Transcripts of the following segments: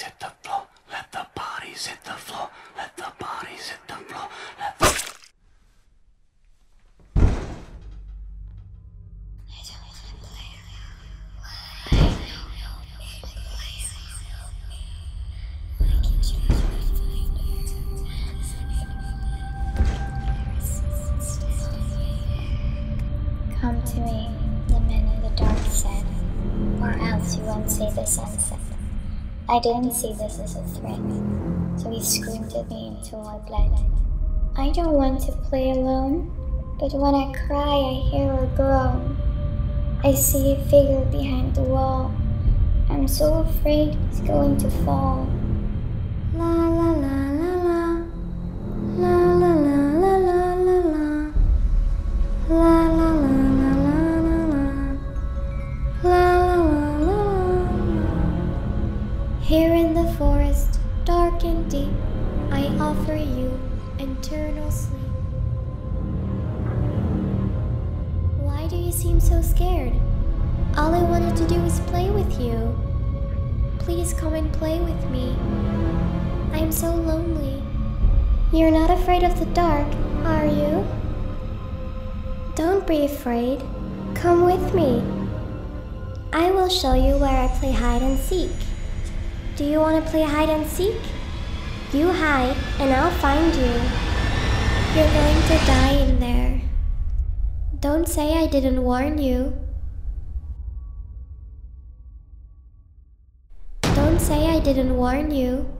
hit the floor. I didn't see this as a threat, so he screamed at me until I bled. I don't want to play alone, but when I cry, I hear a groan. I see a figure behind the wall. I'm so afraid he's going to fall. La find you. You're going to die in there. Don't say I didn't warn you. Don't say I didn't warn you.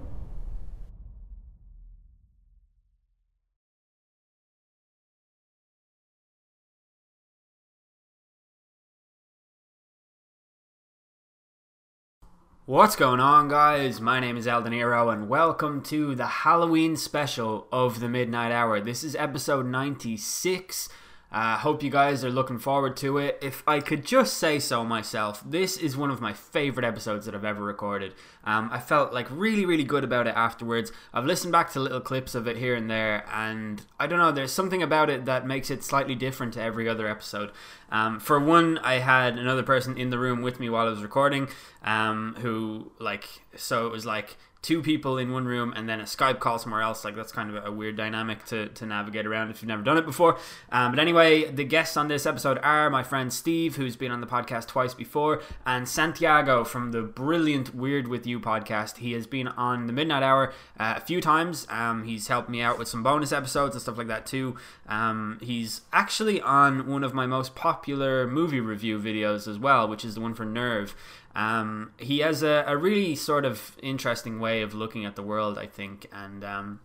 What's going on, guys? My name is Eldeniro, and welcome to the Halloween special of the Midnight Hour. This is episode 96. I uh, hope you guys are looking forward to it. If I could just say so myself, this is one of my favorite episodes that I've ever recorded. Um, I felt like really, really good about it afterwards. I've listened back to little clips of it here and there, and I don't know, there's something about it that makes it slightly different to every other episode. Um, for one, I had another person in the room with me while I was recording, um, who, like, so it was like two people in one room and then a Skype call somewhere else. Like that's kind of a weird dynamic to, to navigate around if you've never done it before. Um, but anyway, the guests on this episode are my friend Steve, who's been on the podcast twice before, and Santiago from the brilliant Weird with You podcast. He has been on the Midnight Hour uh, a few times. Um, he's helped me out with some bonus episodes and stuff like that too. Um, he's actually on one of my most popular movie review videos as well, which is the one for Nerve. Um, he has a, a, really sort of interesting way of looking at the world, I think, and um,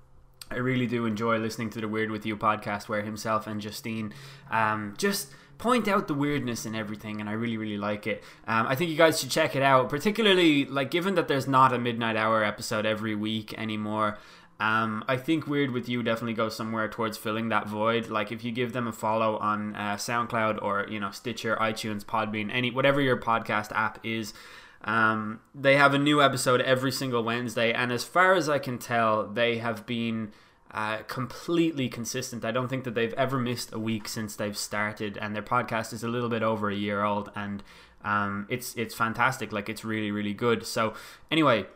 I really do enjoy listening to the Weird with You podcast, where himself and Justine um, just point out the weirdness in everything, and I really, really like it. Um, I think you guys should check it out, particularly like given that there's not a Midnight Hour episode every week anymore. Um, I think Weird with You definitely goes somewhere towards filling that void. Like if you give them a follow on uh, SoundCloud or you know Stitcher, iTunes, Podbean, any whatever your podcast app is, um, they have a new episode every single Wednesday. And as far as I can tell, they have been uh, completely consistent. I don't think that they've ever missed a week since they've started, and their podcast is a little bit over a year old, and um, it's it's fantastic. Like it's really really good. So anyway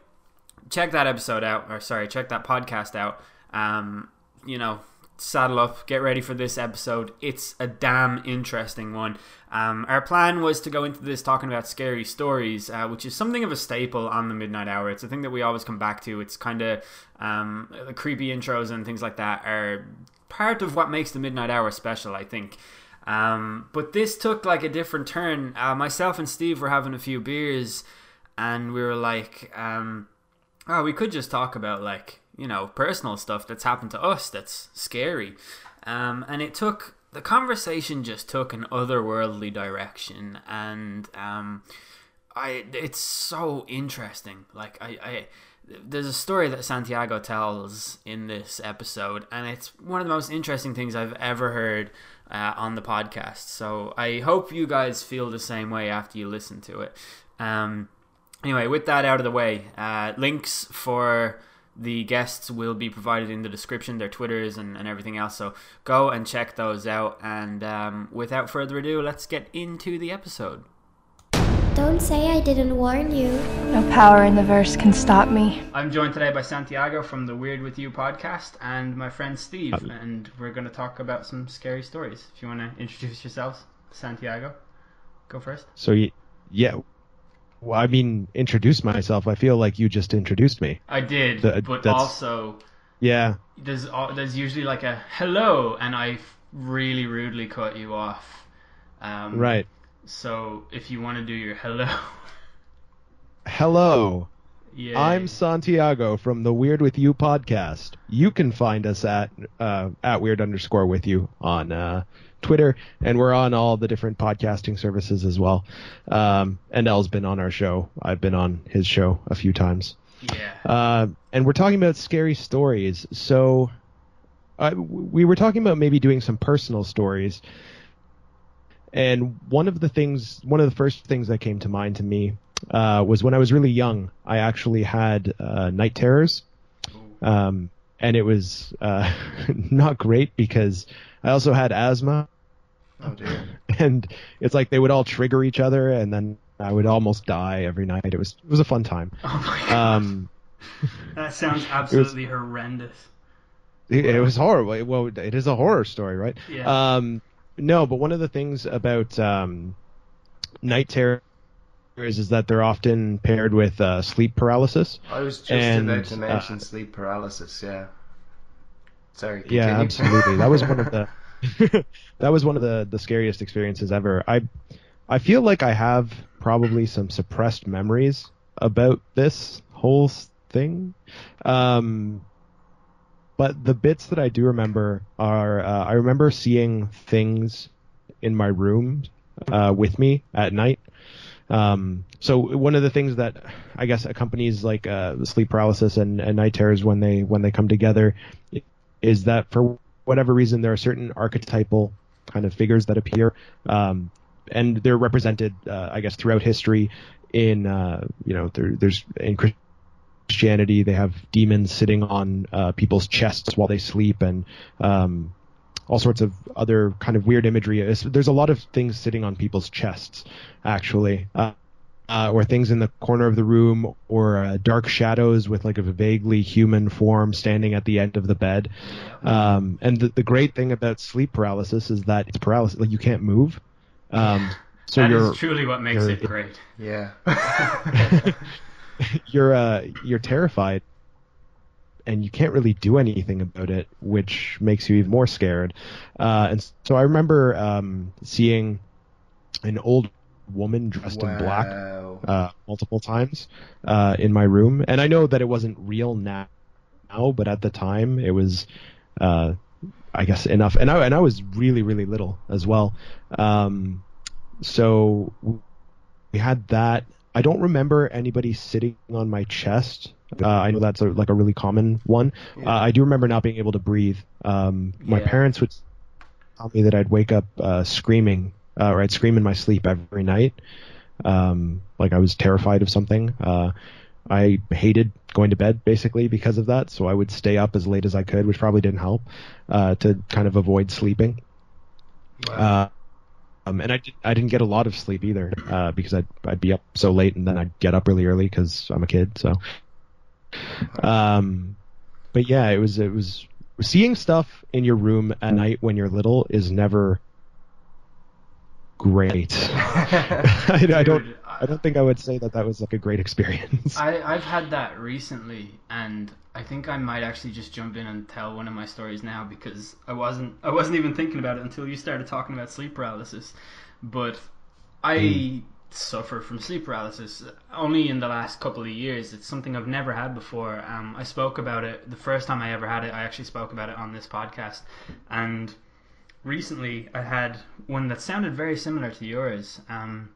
check that episode out, or sorry, check that podcast out. Um, you know, saddle up, get ready for this episode. It's a damn interesting one. Um, our plan was to go into this talking about scary stories, uh, which is something of a staple on the Midnight Hour. It's a thing that we always come back to. It's kind of um, the creepy intros and things like that are part of what makes the Midnight Hour special, I think. Um, but this took like a different turn. Uh, myself and Steve were having a few beers, and we were like, um, oh, we could just talk about like you know personal stuff that's happened to us that's scary, um, and it took the conversation just took an otherworldly direction, and um, I it's so interesting. Like I, I there's a story that Santiago tells in this episode, and it's one of the most interesting things I've ever heard uh, on the podcast. So I hope you guys feel the same way after you listen to it. Um, anyway, with that out of the way, uh, links for the guests will be provided in the description, their Twitters and, and everything else. So go and check those out. And um, without further ado, let's get into the episode. Don't say I didn't warn you. No power in the verse can stop me. I'm joined today by Santiago from the Weird With You podcast and my friend Steve, and we're going to talk about some scary stories. If you want to introduce yourselves, Santiago, go first. So yeah, well, I mean, introduce myself. I feel like you just introduced me. I did, The- but also Yeah, there's there's usually like a hello, and I really rudely cut you off. Um, right. So if you want to do your hello, Hello, yeah, I'm Santiago from the Weird With You podcast. You can find us at uh, at weird underscore with you on uh, Twitter, and we're on all the different podcasting services as well. Um, and El's been on our show. I've been on his show a few times. yeah. Uh, and we're talking about scary stories. So uh, we were talking about maybe doing some personal stories. And one of the things, one of the first things that came to mind to me uh, was when I was really young. I actually had uh, night terrors, um, and it was uh, not great because I also had asthma, Oh dear. and it's like they would all trigger each other, and then I would almost die every night. It was it was a fun time. Oh my god, Um, that sounds absolutely horrendous. It, it was horrible. It- Well, it is a horror story, right? Yeah. Um, no, but one of the things about um, night terrors is that they're often paired with uh, sleep paralysis. I was just And, about to mention uh, sleep paralysis. Yeah. Sorry. Yeah, absolutely. That was one of the that was one of the the scariest experiences ever. I I feel like I have probably some suppressed memories about this whole thing. Um, but the bits that I do remember are uh, I remember seeing things in my room uh, with me at night. Um, so one of the things that I guess accompanies like uh, sleep paralysis and, and night terrors when they when they come together is that for whatever reason there are certain archetypal kind of figures that appear, um, and they're represented, uh, I guess, throughout history. In uh, you know, there, there's in Christianity they have demons sitting on uh, people's chests while they sleep, and um, all sorts of other kind of weird imagery. It's- There's a lot of things sitting on people's chests, actually. Uh, uh, or things in the corner of the room, or uh, dark shadows with like a vaguely human form standing at the end of the bed. Um, and the, the great thing about sleep paralysis is that it's paralysis; like you can't move. Um, so That is you're truly what makes it great. Yeah. you're uh, you're terrified, and you can't really do anything about it, which makes you even more scared. Uh, and so I remember um, seeing an old woman dressed in black uh, multiple times uh, in my room, and I know that it wasn't real now, now but at the time it was, uh, I guess enough. And I and I was really really little as well, um, so we had that. I don't remember anybody sitting on my chest. Uh, I know that's a, like a really common one. Uh, I do remember not being able to breathe. Um, my Yeah. parents would tell me that I'd wake up uh, screaming, uh, or I'd scream in my sleep every night um, like I was terrified of something. Uh, I hated going to bed basically because of that, so I would stay up as late as I could, which probably didn't help uh, to kind of avoid sleeping. Uh, um, and I, did, I didn't get a lot of sleep either uh, because I'd, I'd be up so late and then I'd get up really early because I'm a kid. So, um, but yeah, it was it was seeing stuff in your room at night when you're little is never great. I, I don't. I don't think I would say that that was like a great experience. I, I've had that recently, and I think I might actually just jump in and tell one of my stories now because I wasn't I wasn't even thinking about it until you started talking about sleep paralysis. But I suffer from sleep paralysis only in the last couple of years. It's something I've never had before. Um, I spoke about it the first time I ever had it. I actually spoke about it on this podcast, and recently I had one that sounded very similar to yours. Um,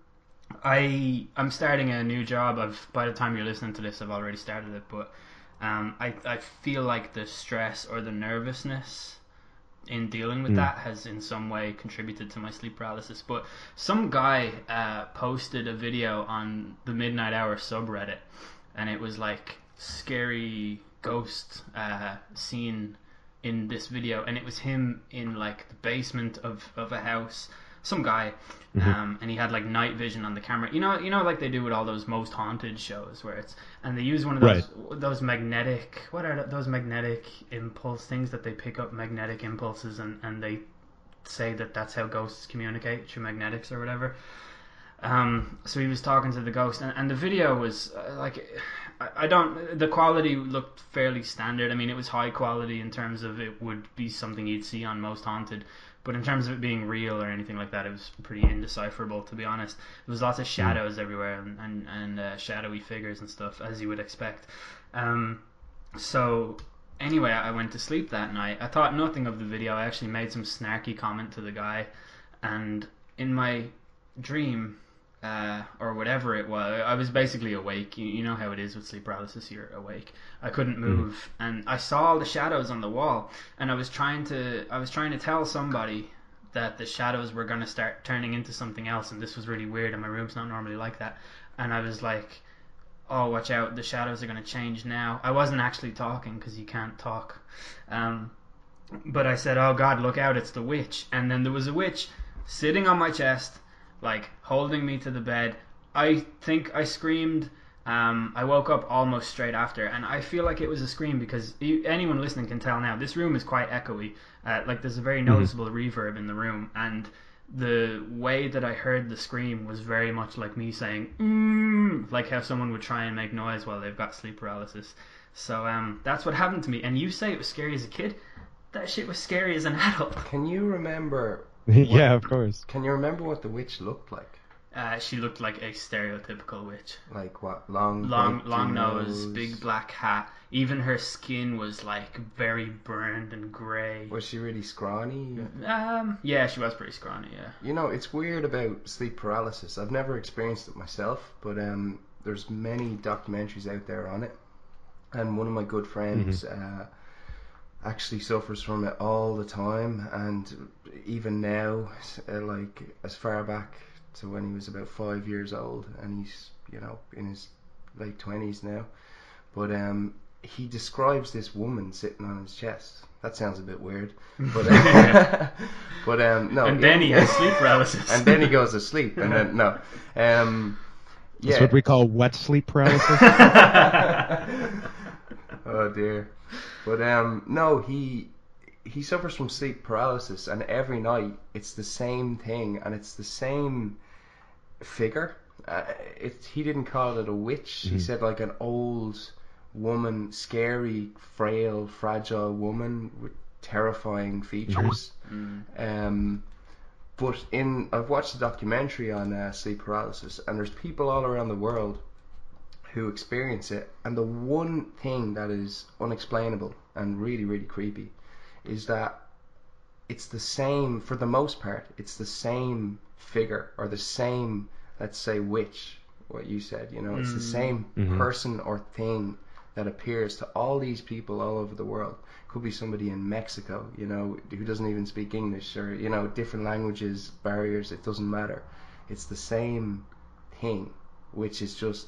I I'm starting a new job. I've by the time you're listening to this, I've already started it. But um, I I feel like the stress or the nervousness in dealing with that has in some way contributed to my sleep paralysis. But some guy uh, posted a video on the Midnight Hour subreddit, and it was like scary ghost uh, scene in this video, and it was him in like the basement of of a house some guy, um, and he had like night vision on the camera. You know, you know, like they do with all those most haunted shows, where it's and they use one of those those magnetic what are those magnetic impulse things that they pick up magnetic impulses and and they say that that's how ghosts communicate through magnetics or whatever. Um, so he was talking to the ghost, and, and the video was uh, like, I, I don't. The quality looked fairly standard. I mean, it was high quality in terms of it would be something you'd see on Most Haunted, but in terms of it being real or anything like that, it was pretty indecipherable. To be honest, there was lots of shadows everywhere and and, and uh, shadowy figures and stuff, as you would expect. Um, so anyway, I went to sleep that night. I thought nothing of the video. I actually made some snarky comment to the guy, and in my dream, uh, or whatever it was, I was basically awake. You, you know how it is with sleep paralysis. You're awake. I couldn't move, and I saw all the shadows on the wall, and I was trying to, I was trying to tell somebody that the shadows were going to start turning into something else, and this was really weird. And my room's not normally like that. And I was like, oh, watch out, the shadows are going to change now. I wasn't actually talking because you can't talk. Um, but I said, oh God, look out, it's the witch. And then there was a witch sitting on my chest, like holding me to the bed. I think I screamed. Um, I woke up almost straight after, and I feel like it was a scream because you, anyone listening can tell now. This room is quite echoey. Uh, like there's a very noticeable reverb in the room, and the way that I heard the scream was very much like me saying, mm, like how someone would try and make noise while they've got sleep paralysis. So um, that's what happened to me. And you say it was scary as a kid. That shit was scary as an adult. Can you remember? yeah, of course. Can you remember what the witch looked like? Uh, she looked like a stereotypical witch. Like what? Long, Long, long nose, big black hat. Even her skin was like very burned and grey. Was she really scrawny? Um, yeah, she was pretty scrawny. Yeah. You know, it's weird about sleep paralysis. I've never experienced it myself, but um, there's many documentaries out there on it. And one of my good friends uh, actually suffers from it all the time, and even now, uh, like as far back to when he was about five years old, and he's you know in his late twenties now. But um, he describes this woman sitting on his chest. That sounds a bit weird, but but um, no. and then he has sleep paralysis. and then he goes to sleep, and then no, um, yeah. That's what we call wet sleep paralysis. oh dear, but um, no, he he suffers from sleep paralysis, and every night it's the same thing, and it's the same figure. Uh, it he didn't call it a witch. He said like an old woman, scary, frail, fragile woman with terrifying features. Um, but in I've watched a documentary on uh, sleep paralysis, and there's people all around the world who experience it, and the one thing that is unexplainable and really really creepy is that it's the same for the most part. It's the same figure or the same, let's say, witch. What you said, you know, it's the same person or thing that appears to all these people all over the world. Could be somebody in Mexico, you know, who doesn't even speak English, or you know, different languages, barriers. It doesn't matter. It's the same thing, which is just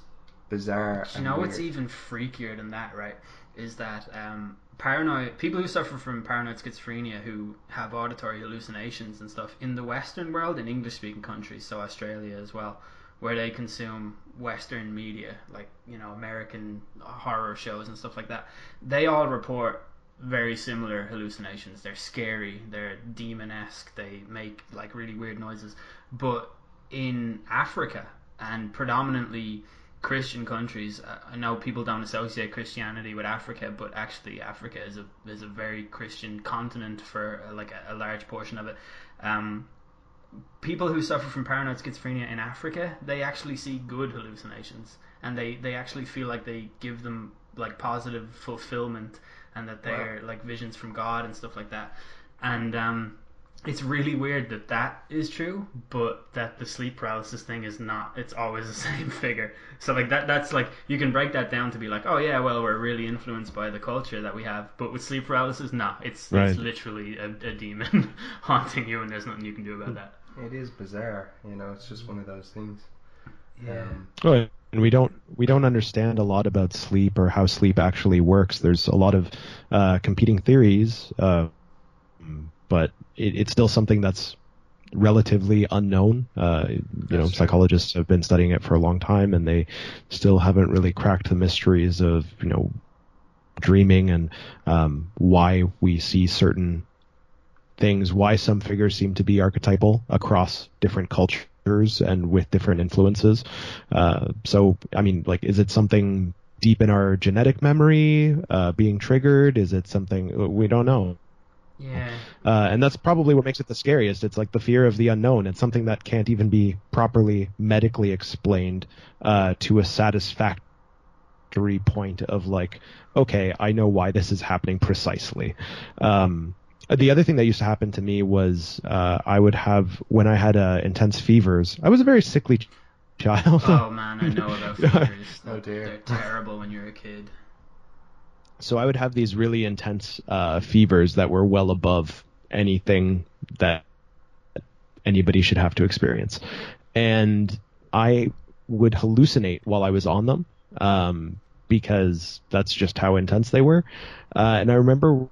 bizarre. You and know what's even freakier than that, right? Is that um, paranoid people who suffer from paranoid schizophrenia who have auditory hallucinations and stuff in the Western world, in English speaking countries, so Australia as well, where they consume Western media, like you know American horror shows and stuff like that, they all report very similar hallucinations. They're scary, they're demon-esque, they make like really weird noises. But in Africa and predominantly Christian countries, I know people don't associate Christianity with Africa, but actually Africa is a is a very Christian continent for uh, like a, a large portion of it. Um, people who suffer from paranoid schizophrenia in Africa, they actually see good hallucinations, and they they actually feel like they give them like positive fulfillment, and that they're like visions from God and stuff like that. And um, it's really weird that that is true, but that the sleep paralysis thing is not. It's always the same figure. So like that, that's like you can break that down to be like, oh yeah, well we're really influenced by the culture that we have. But with sleep paralysis, no, it's Right. it's literally a, a demon haunting you, and there's nothing you can do about that. It is bizarre, you know. It's just one of those things. Um, Oh, and we don't we don't understand a lot about sleep or how sleep actually works. There's a lot of uh, competing theories, uh, but it, it's still something that's relatively unknown. Uh, you know, true. psychologists have been studying it for a long time, and they still haven't really cracked the mysteries of you know dreaming and um, why we see certain things, why some figures seem to be archetypal across different cultures and with different influences. Uh, so, I mean, like, is it something deep in our genetic memory uh, being triggered? Is it something we don't know? Yeah. Uh, and that's probably what makes it the scariest. It's like the fear of the unknown. It's something that can't even be properly medically explained uh, to a satisfactory point of like, okay, I know why this is happening precisely. Um, the other thing that used to happen to me was uh, I would have when I had uh, intense fevers. I was a very sickly child. Oh man, I know about fevers. Oh, dear. They're terrible when you're a kid. So I would have these really intense uh, fevers that were well above anything that anybody should have to experience, and I would hallucinate while I was on them um, because that's just how intense they were. Uh, and I remember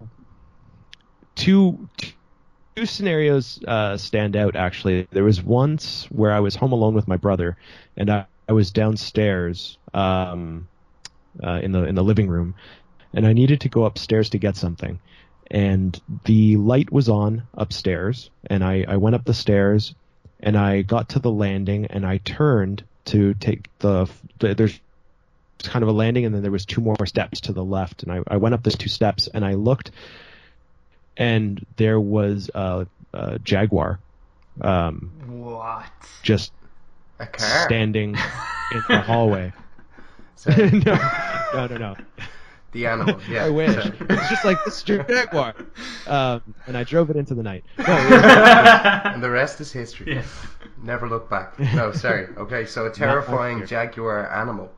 two two scenarios uh, stand out actually. There was once where I was home alone with my brother, and I, I was downstairs um, uh, in the in the living room, and I needed to go upstairs to get something. And the light was on upstairs, and I, I went up the stairs, and I got to the landing, and I turned to take the, the there's kind of a landing, and then there was two more steps to the left, and I, I went up those two steps, and I looked, and there was a, a jaguar, um, What? just standing in the hallway. No, no, no, no. The animal. Yeah. I wish. So- It's just like this jaguar. Um, and I drove it into the night. No, and the rest is history. Never look back. No, sorry. Okay, so a terrifying jaguar animal.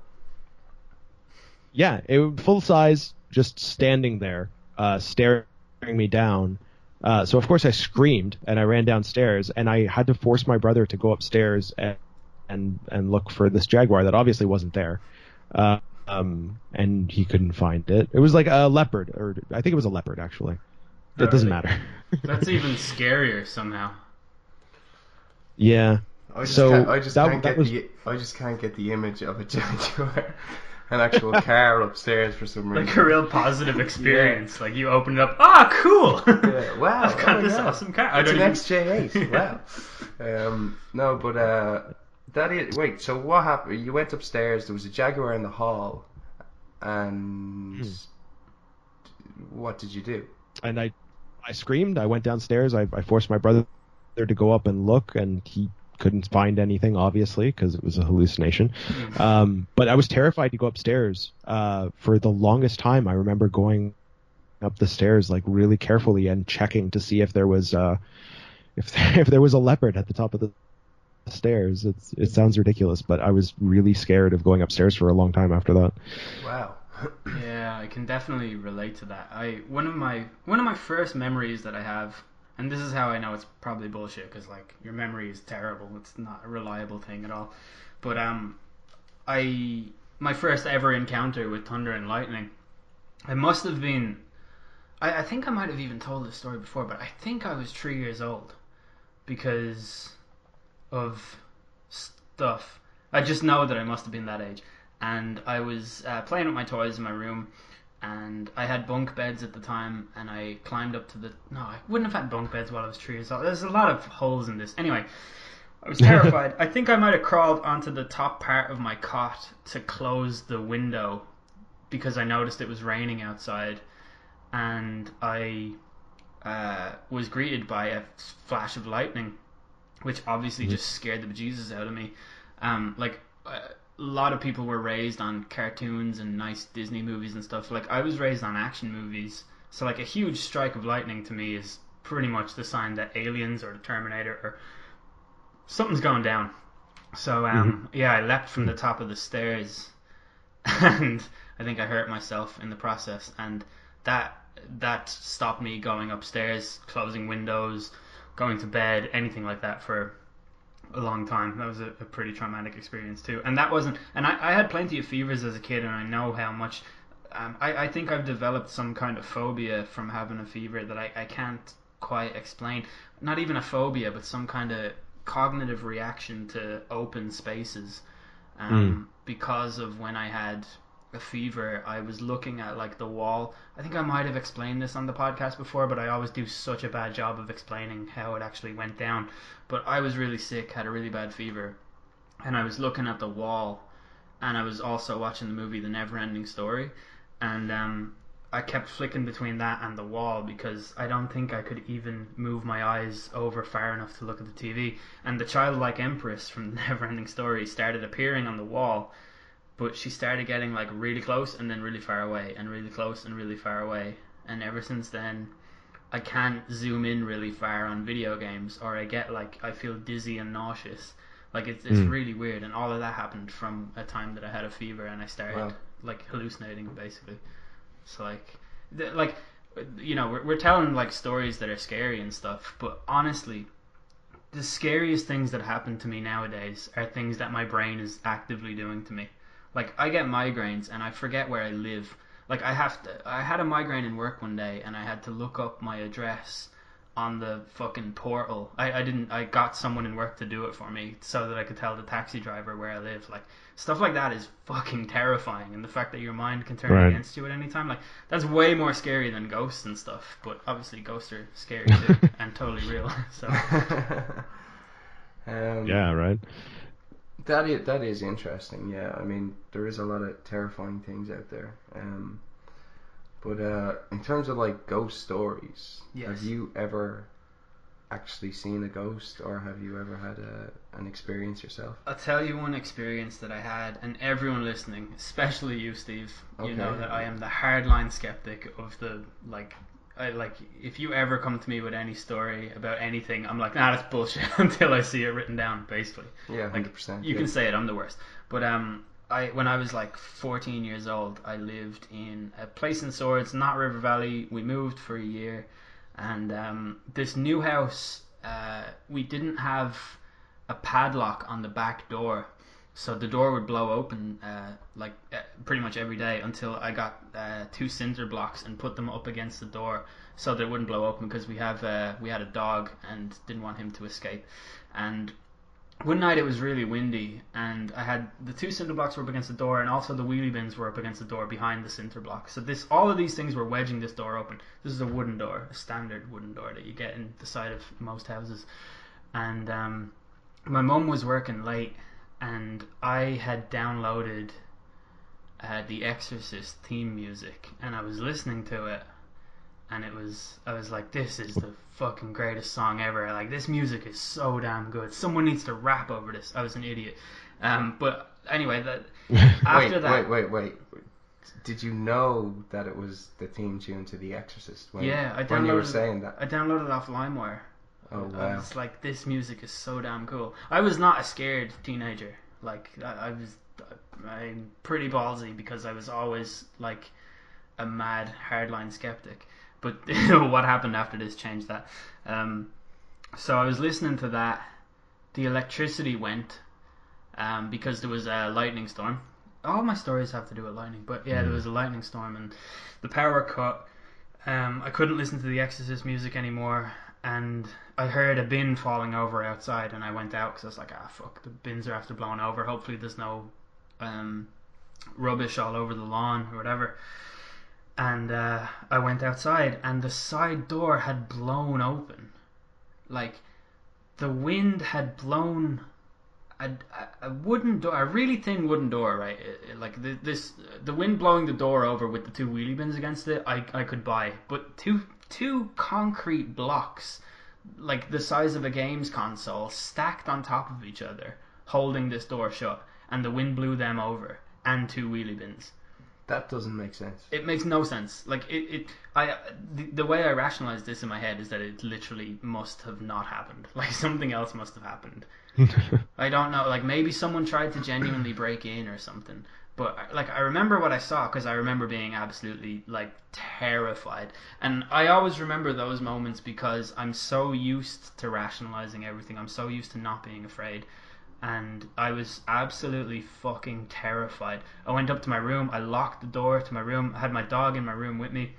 yeah, it full size, just standing there, uh, staring me down. Uh, so of course I screamed and I ran downstairs and I had to force my brother to go upstairs and and, and look for this jaguar that obviously wasn't there. Uh, um, and he couldn't find it. It was like a leopard, or I think it was a leopard actually. It doesn't Really? matter. That's even scarier somehow. yeah. I just So, can't, I just that- can't that get was- the I just can't get the image of a jaguar, an actual car upstairs for some reason. Like a real positive experience. Like you open it up, ah, cool. Yeah, wow, I've oh got my this God. awesome car. I It's don't an even- XJ8. Wow. um, no, but uh, that is wait. So what happened? You went upstairs. There was a jaguar in the hall, and what did you do? and I, I screamed. I went downstairs. I, I forced my brother to go up and look, and he couldn't find anything, obviously, because it was a hallucination. Um, but I was terrified to go upstairs. Uh, for the longest time, I remember going up the stairs like really carefully and checking to see if there was, uh, if there, if there was a leopard at the top of the stairs. It's it sounds ridiculous, but I was really scared of going upstairs for a long time after that. Wow. Yeah, I can definitely relate to that. I one of my one of my first memories that I have, and this is how I know it's probably bullshit because like your memory is terrible. It's not a reliable thing at all. But um, I my first ever encounter with thunder and lightning, I must have been. I, I think I might have even told this story before, but I think I was three years old because of stuff. I just know that I must have been that age. And I was uh, playing with my toys in my room, and I had bunk beds at the time, and I climbed up to the. No, I wouldn't have had bunk beds while I was three years old. There's a lot of holes in this. Anyway, I was terrified. I think I might have crawled onto the top part of my cot to close the window because I noticed it was raining outside, and I uh, was greeted by a flash of lightning, which obviously just scared the bejesus out of me. Um, like uh, a lot of people were raised on cartoons and nice Disney movies and stuff. Like I was raised on action movies, so like a huge strike of lightning to me is pretty much the sign that aliens or the Terminator or something's going down. So um, yeah, I leapt from the top of the stairs, and I think I hurt myself in the process, and that that stopped me going upstairs, closing windows, going to bed, anything like that for a long time. That was a, a pretty traumatic experience too. And that wasn't. And I, I had plenty of fevers as a kid, and I know how much. Um, I, I think I've developed some kind of phobia from having a fever that I, I can't quite explain. Not even a phobia, but some kind of cognitive reaction to open spaces. Um, Because of when I had a fever, I was looking at like the wall. I think I might have explained this on the podcast before, but I always do such a bad job of explaining how it actually went down. But I was really sick, had a really bad fever, and I was looking at the wall, and I was also watching the movie The Neverending Story, and um, I kept flicking between that and the wall because I don't think I could even move my eyes over far enough to look at the TV. And the childlike empress from the Neverending Story started appearing on the wall, but she started getting like really close and then really far away, and really close and really far away. And ever since then, I can't zoom in really far on video games, or I get like I feel dizzy and nauseous. Like it's it's Mm. really weird, and all of that happened from a time that I had a fever and I started Wow. like hallucinating basically. It's like, th- like, you know, we're, we're telling like stories that are scary and stuff, but honestly, the scariest things that happen to me nowadays are things that my brain is actively doing to me. Like I get migraines and I forget where I live. Like I have to, I had a migraine in work one day and I had to look up my address on the fucking portal. I, I didn't I got someone in work to do it for me so that I could tell the taxi driver where I live. Like stuff like that is fucking terrifying and the fact that your mind can turn Right. against you at any time like that's way more scary than ghosts and stuff. But obviously ghosts are scary too and totally real. So um, Yeah, right. That is, that is interesting. Yeah, I mean there is a lot of terrifying things out there. Um, but uh, in terms of like ghost stories, Yes. have you ever actually seen a ghost, or have you ever had a, an experience yourself? I'll tell you one experience that I had, and everyone listening, especially you, Steve, you know that I am the hardline skeptic of the like. I like if you ever come to me with any story about anything, I'm like, nah, that's bullshit until I see it written down. Basically, Yeah, like hundred percent. you can say it. I'm the worst. But um, I when I was like 14 years old, I lived in a place in Swords, not River Valley. We moved for a year, and um, this new house, uh, we didn't have a padlock on the back door, so the door would blow open uh, like uh, pretty much every day until I got uh, two cinder blocks and put them up against the door so that it wouldn't blow open because we have uh, we had a dog and didn't want him to escape, and one night it was really windy and I had the two cinder blocks were up against the door and also the wheelie bins were up against the door behind the cinder block. So this all of these things were wedging this door open. This is a wooden door, a standard wooden door that you get in the side of most houses. And um, my mum was working late and I had downloaded uh, the Exorcist theme music and I was listening to it and it was I was like, this is the fucking greatest song ever. Like this music is so damn good. Someone needs to rap over this. I was an idiot. Um, but anyway, that after wait, that, wait, wait, wait. Did you know that it was the theme tune to The Exorcist? When, yeah, I downloaded, when you were saying that. I downloaded it off LimeWire. Oh I wow. was like, this music is so damn cool. I was not a scared teenager. Like I, I was, I'm pretty ballsy because I was always like a mad hardline skeptic. But what happened after this changed that. Um, so I was listening to that. The electricity went um, because there was a lightning storm. All my stories have to do with lightning, but yeah, there was a lightning storm and the power cut. Um, I couldn't listen to the Exorcist music anymore, and I heard a bin falling over outside, and I went out because I was like, ah, fuck, the bins are after blowing over. Hopefully, there's no um, rubbish all over the lawn or whatever. And uh, I went outside, and the side door had blown open. Like, the wind had blown a, a, wooden door, a really thin wooden door, right? Like the, this, the wind blowing the door over with the two wheelie bins against it, I, I could buy. But two two concrete blocks, like the size of a games console, stacked on top of each other, holding this door shut, and the wind blew them over, and two wheelie bins. That doesn't make sense. It makes no sense. Like it, it I the, the way I rationalize this in my head is that it literally must have not happened. Like something else must have happened. I don't know. Like maybe someone tried to genuinely break in or something. But uh, like I remember what I saw because I remember being absolutely like terrified, and I always remember those moments because I'm so used to rationalizing everything. I'm so used to not being afraid, and I was absolutely fucking terrified. I went up to my room. I locked the door to my room. I had my dog in my room with me.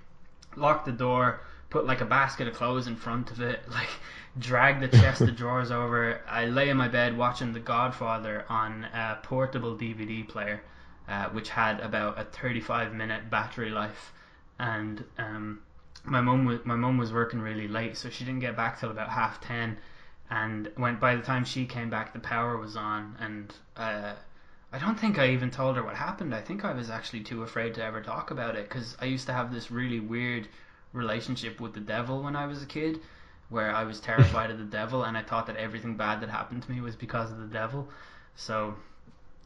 Locked the door. put like a basket of clothes in front of it, like dragged the chest of drawers over. I lay in my bed watching The Godfather on a portable DVD player, uh, which had about a 35 minute battery life, and um, my mum was my mum was working really late, so she didn't get back till about half ten, and when by the time she came back, the power was on, and uh, I don't think I even told her what happened. I think I was actually too afraid to ever talk about it because I used to have this really weird relationship with the devil when I was a kid, where I was terrified of the devil, and I thought that everything bad that happened to me was because of the devil. So.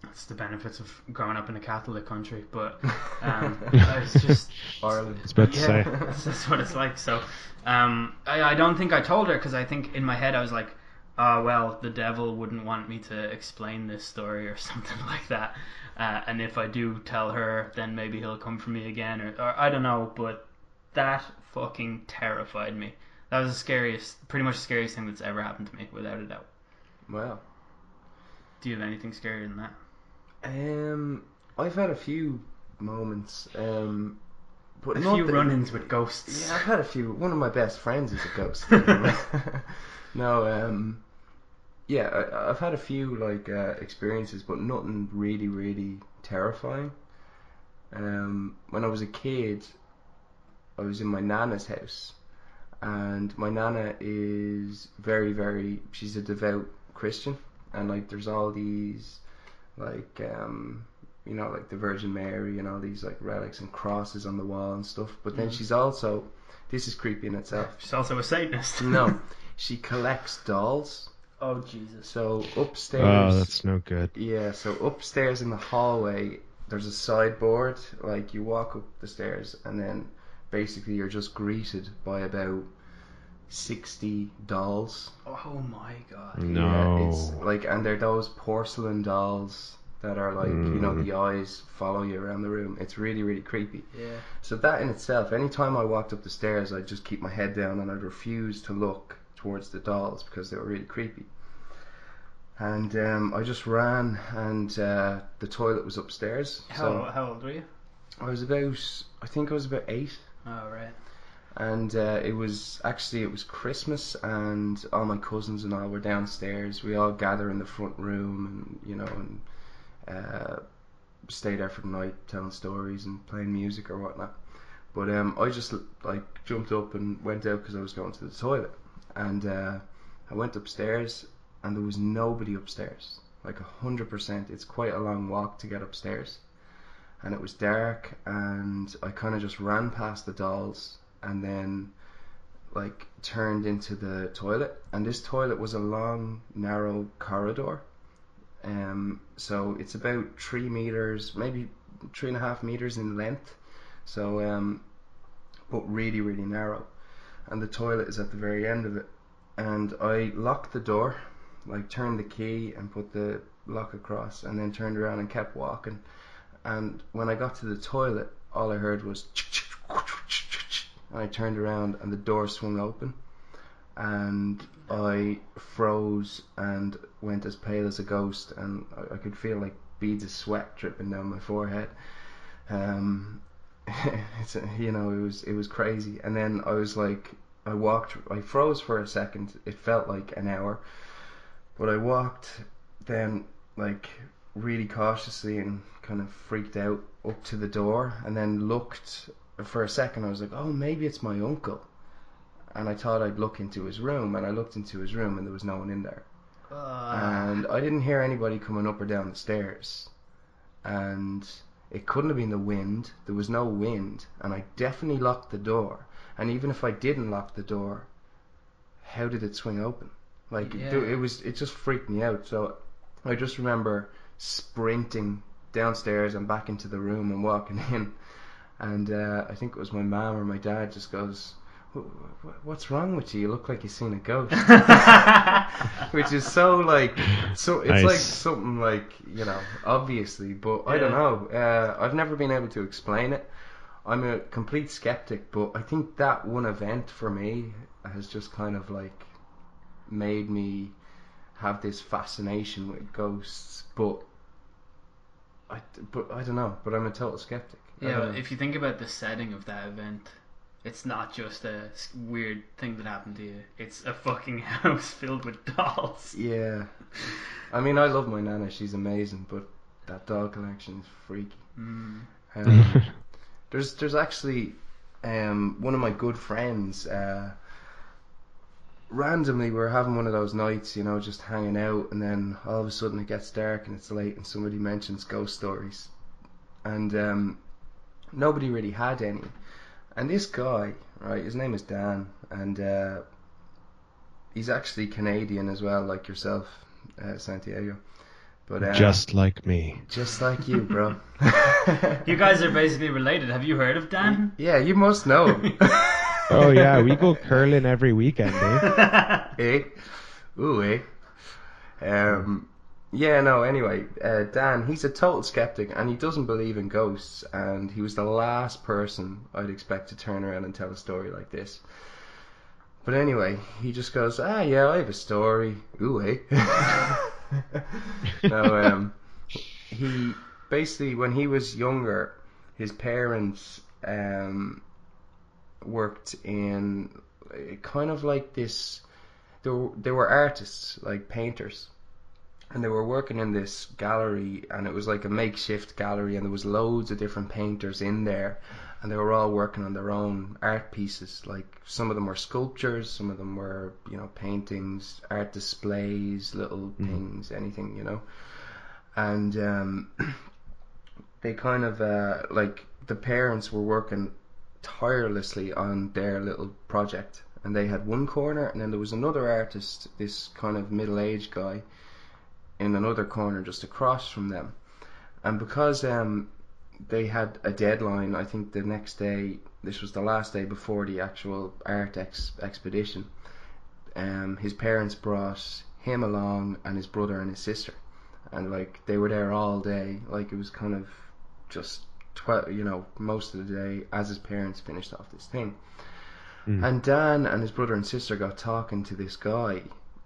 That's the benefits of growing up in a Catholic country, but um, I was just Ireland. I was about to yeah, say. that's, that's what it's like. So, um, I, I don't think I told her because I think in my head I was like, oh, well, the devil wouldn't want me to explain this story or something like that. Uh, and if I do tell her, then maybe he'll come for me again, or, or I don't know. But that fucking terrified me. That was the scariest, pretty much the scariest thing that's ever happened to me, without a doubt. Wow. Do you have anything scarier than that? Um, I've had a few moments. Um, but A few run-ins with ghosts. Yeah, I've had a few. One of my best friends is a ghost. no, um, yeah, I, I've had a few like uh, experiences, but nothing really, really terrifying. Um, when I was a kid, I was in my nana's house, and my nana is very, very. She's a devout Christian, and like there's all these, like um, you know, like the Virgin Mary and all these like relics and crosses on the wall and stuff. But then she's also, this is creepy in itself. She's also a Satanist. No, she collects dolls. oh Jesus. So upstairs. Oh, that's no good. Yeah, so upstairs in the hallway, there's a sideboard. Like you walk up the stairs, and then basically you're just greeted by about sixty dolls. Oh my God. No. Yeah, it's like, and they're those porcelain dolls that are like, you know, the eyes follow you around the room. It's really, really creepy. Yeah. So that in itself, anytime I walked up the stairs, I'd just keep my head down and I'd refuse to look towards the dolls because they were really creepy. And um, I just ran, and uh, the toilet was upstairs. How, so how old were you? I was about, I think I was about eight, Oh right. And uh, it was actually it was Christmas, and all my cousins and all were downstairs. We all gather in the front room, and you know, and uh, stay there for the night, telling stories and playing music or whatnot. But um, I just like jumped up and went out because I was going to the toilet, and uh, I went upstairs, and there was nobody upstairs. Like a hundred percent, it's quite a long walk to get upstairs, and it was dark, and I kind of just ran past the dolls, and then like turned into the toilet, and this toilet was a long, narrow corridor. Um, so it's about three meters, maybe three and a half meters in length. So, um, but really, really narrow. And the toilet is at the very end of it. And I locked the door, like turned the key and put the lock across, and then turned around and kept walking. And when I got to the toilet, all I heard was. I turned around and the door swung open. And I froze and went as pale as a ghost, and I, I could feel like beads of sweat dripping down my forehead. Um, it's you know it was it was crazy, and then I was like I walked I froze for a second. It felt like an hour, but I walked then like really cautiously and kind of freaked out up to the door, and then looked for a second. I was like, oh maybe it's my uncle and I thought I'd look into his room, and I looked into his room, and there was no one in there. And I didn't hear anybody coming up or down the stairs, and it couldn't have been the wind. There was no wind, and I definitely locked the door. And even if I didn't lock the door, how did it swing open? Like Yeah. it, it was, it just freaked me out. So I just remember sprinting downstairs and back into the room and walking in, and uh, I think it was my mom or my dad just goes. "Wh- wh- What's wrong with you? You look like you've seen a ghost. Which is so like, so it's Nice. like something like you know, obviously, but I don't know. Uh, I've never been able to explain it. I'm a complete skeptic, but I think that one event for me has just kind of like made me have this fascination with ghosts. But I, but I don't know. But I'm a total skeptic. I Yeah, don't if you think about the setting of that event, it's not just a weird thing that happened to you. It's a fucking house filled with dolls. Yeah. I mean, I love my nana. She's amazing, but that doll collection is freaky. Mm. Um, there's there's actually um, one of my good friends. Uh, randomly, we we're having one of those nights, you know, just hanging out, and then all of a sudden it gets dark and it's late, and somebody mentions ghost stories, and um, nobody really had any. And this guy, right, his name is Dan, and uh, he's actually Canadian as well, like yourself, uh, Santiago. But uh, Just like me. just like you, bro. You guys are basically related. Have you heard of Dan? Yeah, you must know. Oh yeah, we go curling every weekend, eh? eh? Ooh, eh? Um, yeah, no, anyway, uh, Dan, he's a total skeptic and he doesn't believe in ghosts, and he was the last person I'd expect to turn around and tell a story like this. But anyway, he just goes, ah, yeah, I have a story. Ooh, hey. no, um, he basically, when he was younger, his parents um, worked in uh, kind of like this. They were, they were artists, like painters, and they were working in this gallery, and it was like a makeshift gallery, and there was loads of different painters in there, and they were all working on their own art pieces. Like some of them were sculptures, some of them were you know paintings, art displays, little things, anything you know, and um, they kind of uh, like the parents were working tirelessly on their little project and they had one corner and then there was another artist this kind of middle-aged guy in another corner just across from them. And because um, they had a deadline i think the next day this was the last day before the actual art ex- expedition um, his parents brought him along and his brother and his sister. And like they were there all day. Like it was kind of just tw- you know most of the day as his parents finished off this thing. Mm. and Dan and his brother and sister got talking to this guy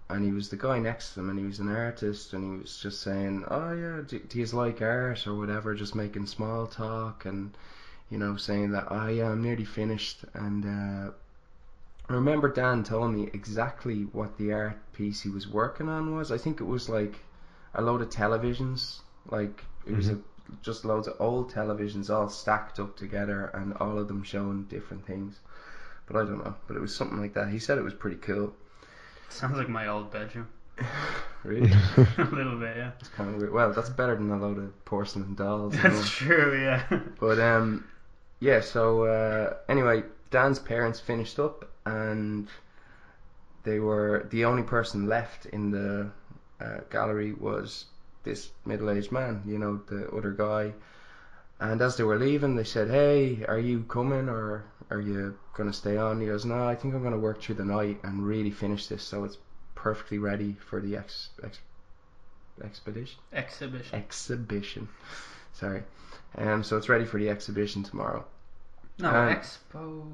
and he was the guy next to them and he was an artist and he was just saying oh yeah do, do you like art or whatever? Just making small talk and you know saying that oh yeah I'm nearly finished. And uh, I remember Dan telling me exactly what the art piece he was working on was. I think it was like a load of televisions. Like it was a, just loads of old televisions all stacked up together and all of them showing different things. But I don't know. But it was something like that. He said it was pretty cool Sounds like my old bedroom. really a little bit, yeah. it's kind of weird well that's better than a load of porcelain dolls you know. That's true, yeah. But um, yeah. So uh, anyway, Dan's parents finished up, and they were the only person left in the uh, gallery was this middle-aged man. You know, the other guy. And as they were leaving, they said, "Hey, are you coming, or are you gonna stay on?" He goes, "No, I think I'm gonna work through the night and really finish this, so it's perfectly ready for the ex, ex expedition." Exhibition. exhibition. Sorry. Um, so it's ready for the exhibition tomorrow. No, um, expo.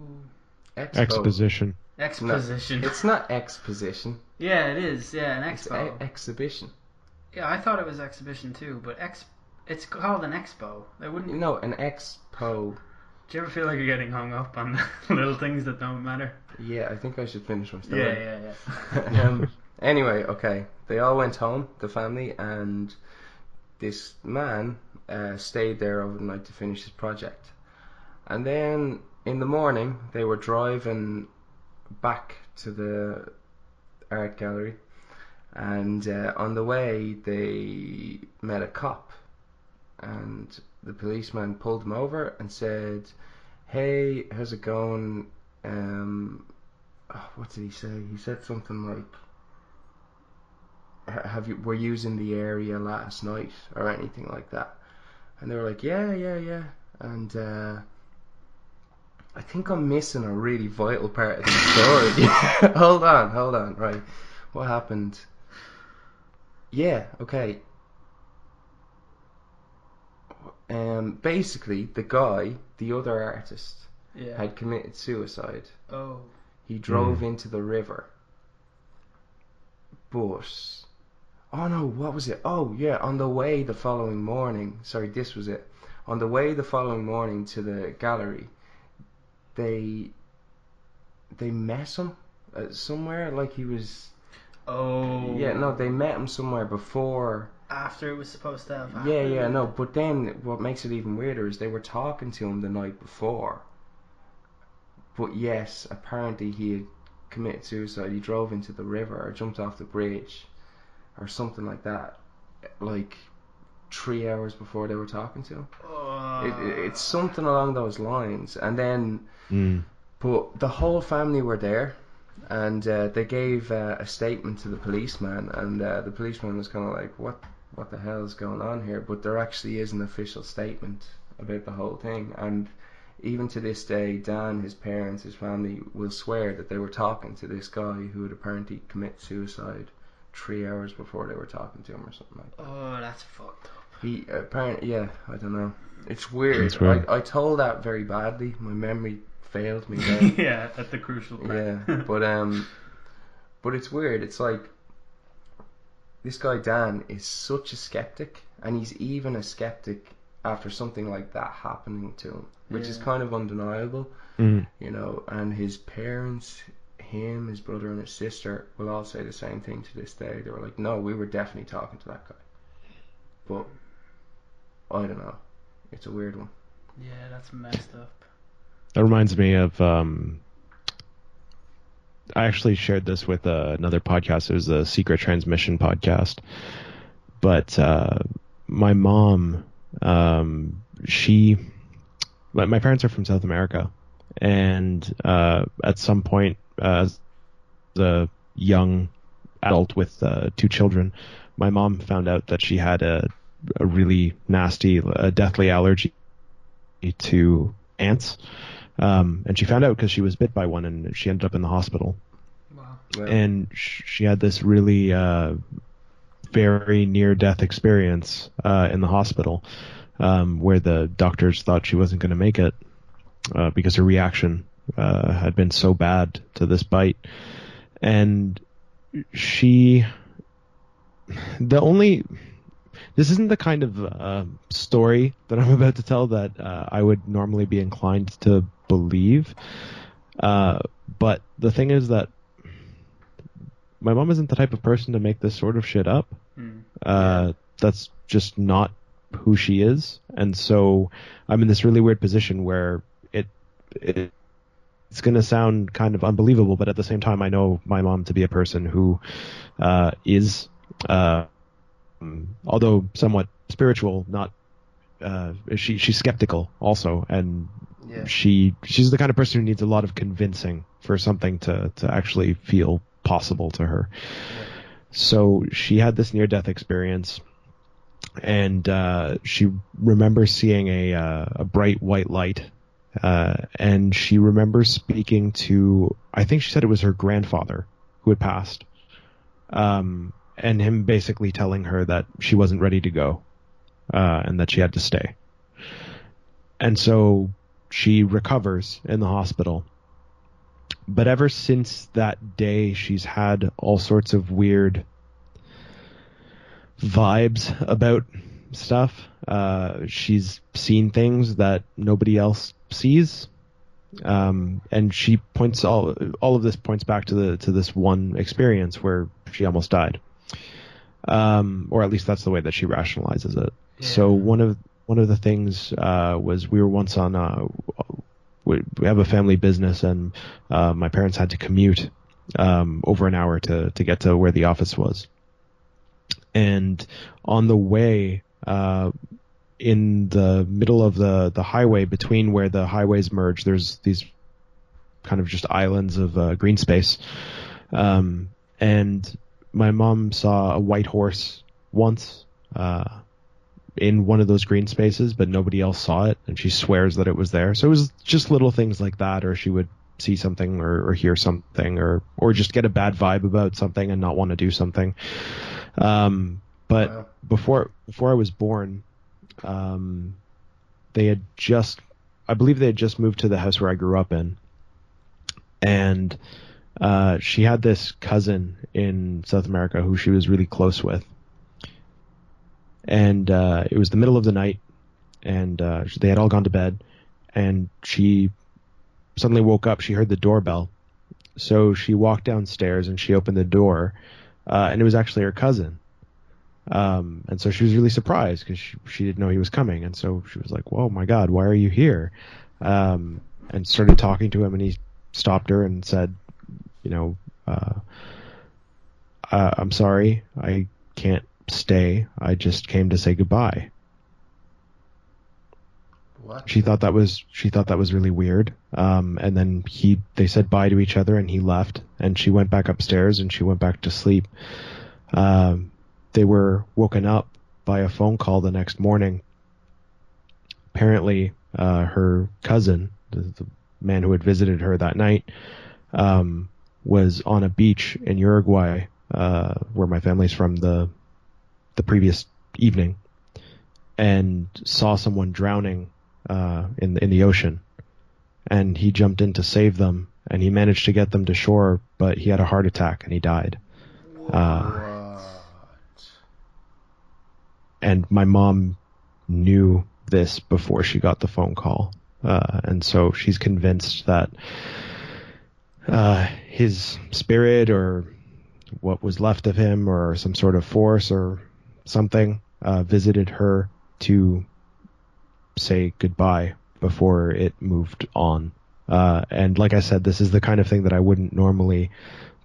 Expo. Exposition. Exposition. It's not exposition. yeah, it is. Yeah, an It's expo. e- exhibition. yeah, I thought it was exhibition too, but ex. It's called an expo. I wouldn't. No, an expo. Do you ever feel like you're getting hung up on little things that don't matter? Yeah, I think I should finish my Yeah, story. yeah, yeah. um, anyway, okay. They all went home, the family, and this man uh, stayed there overnight to finish his project. And then in the morning, they were driving back to the art gallery, and uh, on the way, they met a cop. And the policeman pulled them over and said, Hey, how's it going? Um, oh, what did he say? He said something like, "Have you were you in the area last night or anything like that?" And they were like, "Yeah, yeah, yeah." And uh, I think I'm missing a really vital part of the story. hold on, hold on. Right, what happened? Yeah, okay. Um, basically, the guy, the other artist, Yeah. had committed suicide. Oh. He drove into the river. But oh no, what was it? Oh yeah, on the way the following morning. Sorry, this was it. On the way the following morning to the gallery, they they met him uh, somewhere. Like he was. Oh. Yeah, no, they met him somewhere before. After it was supposed to have Yeah, happened. yeah, no. But then what makes it even weirder is they were talking to him the night before. But yes, apparently he had committed suicide. He drove into the river or jumped off the bridge or something like that. Like three hours before they were talking to him. Oh. It, it, it's something along those lines. And then, Mm. but the whole family were there. And uh, they gave uh, a statement to the policeman, and uh, the policeman was kind of like, "What what the hell is going on here? But there actually is an official statement about the whole thing. And even to this day, Dan, his parents, his family will swear that they were talking to this guy who had apparently committed suicide three hours before they were talking to him or something like that. Oh, that's fucked up. He apparently, yeah, I don't know. It's weird. It's weird. I, I told that very badly. My memory failed me there. yeah, at the crucial part. Yeah, but um, but it's weird. It's like this guy Dan is such a skeptic, and he's even a skeptic after something like that happening to him, which is kind of undeniable, Mm. you know. And his parents, him, his brother, and his sister will all say the same thing to this day. They were like, "No, we were definitely talking to that guy," but I don't know. It's a weird one. Yeah, that's messed up. That reminds me of. Um, I actually shared this with uh, another podcast. It was the Secret Transmission podcast. But uh, my mom, um, she, my, my parents are from South America, and uh, at some point, uh, as a young adult with uh, two children, my mom found out that she had a, a really nasty, a deathly allergy to ants. Um, and she found out because she was bit by one and she ended up in the hospital. Wow. And she had this really, uh, very near death experience, uh, in the hospital, um, where the doctors thought she wasn't going to make it, uh, because her reaction, uh, had been so bad to this bite. And she, the only, this isn't the kind of uh, story that I'm about to tell that uh, I would normally be inclined to believe. Uh, but the thing is that my mom isn't the type of person to make this sort of shit up. Hmm. Uh, that's just not who she is, and so I'm in this really weird position where it, it it's going to sound kind of unbelievable, but at the same time, I know my mom to be a person who uh, is, uh, although somewhat spiritual, not. Uh, she she's skeptical also, and yeah. she she's the kind of person who needs a lot of convincing for something to to actually feel possible to her. So she had this near death experience, and uh, she remembers seeing a uh, a bright white light, uh, and she remembers speaking to I think she said it was her grandfather who had passed, um, and him basically telling her that she wasn't ready to go, uh, and that she had to stay. And so she recovers in the hospital. But ever since that day, she's had all sorts of weird vibes about stuff. Uh, she's seen things that nobody else sees. Um, and she points all all of this points back to the to this one experience where she almost died. Um, or at least that's the way that she rationalizes it. So one of one of the things uh, was we were once on uh, we, we have a family business and uh, my parents had to commute um, over an hour to to get to where the office was. And on the way, uh, in the middle of the the highway between where the highways merge, there's these kind of just islands of uh, green space. Um, and my mom saw a white horse once. Uh, in one of those green spaces, but nobody else saw it, and she swears that it was there. So it was just little things like that, or she would see something or, or hear something, or or just get a bad vibe about something and not want to do something. Um, but Wow. before before I was born, um, they had just, I believe they had just moved to the house where I grew up in, and uh, she had this cousin in South America who she was really close with and uh, it was the middle of the night, and uh, they had all gone to bed, and she suddenly woke up. She heard the doorbell, so she walked downstairs and she opened the door, uh, and it was actually her cousin. Um, and so she was really surprised because she, she didn't know he was coming, and so she was like, "Whoa, my God, why are you here?" Um, and started talking to him, and he stopped her and said, "You know, uh, uh, I'm sorry, I can't stay. I just came to say goodbye." What? she thought that was she thought that was really weird um and then he they said bye to each other and he left and she went back upstairs and she went back to sleep um they were woken up by a phone call the next morning apparently uh her cousin the, the man who had visited her that night um was on a beach in Uruguay uh where my family's from the the previous evening and saw someone drowning uh, in in the ocean, and he jumped in to save them, and he managed to get them to shore, but he had a heart attack and he died. Uh, and my mom knew this before she got the phone call, uh, and so she's convinced that uh, his spirit or what was left of him or some sort of force or something uh, visited her to say goodbye before it moved on. Uh, and like I said, this is the kind of thing that I wouldn't normally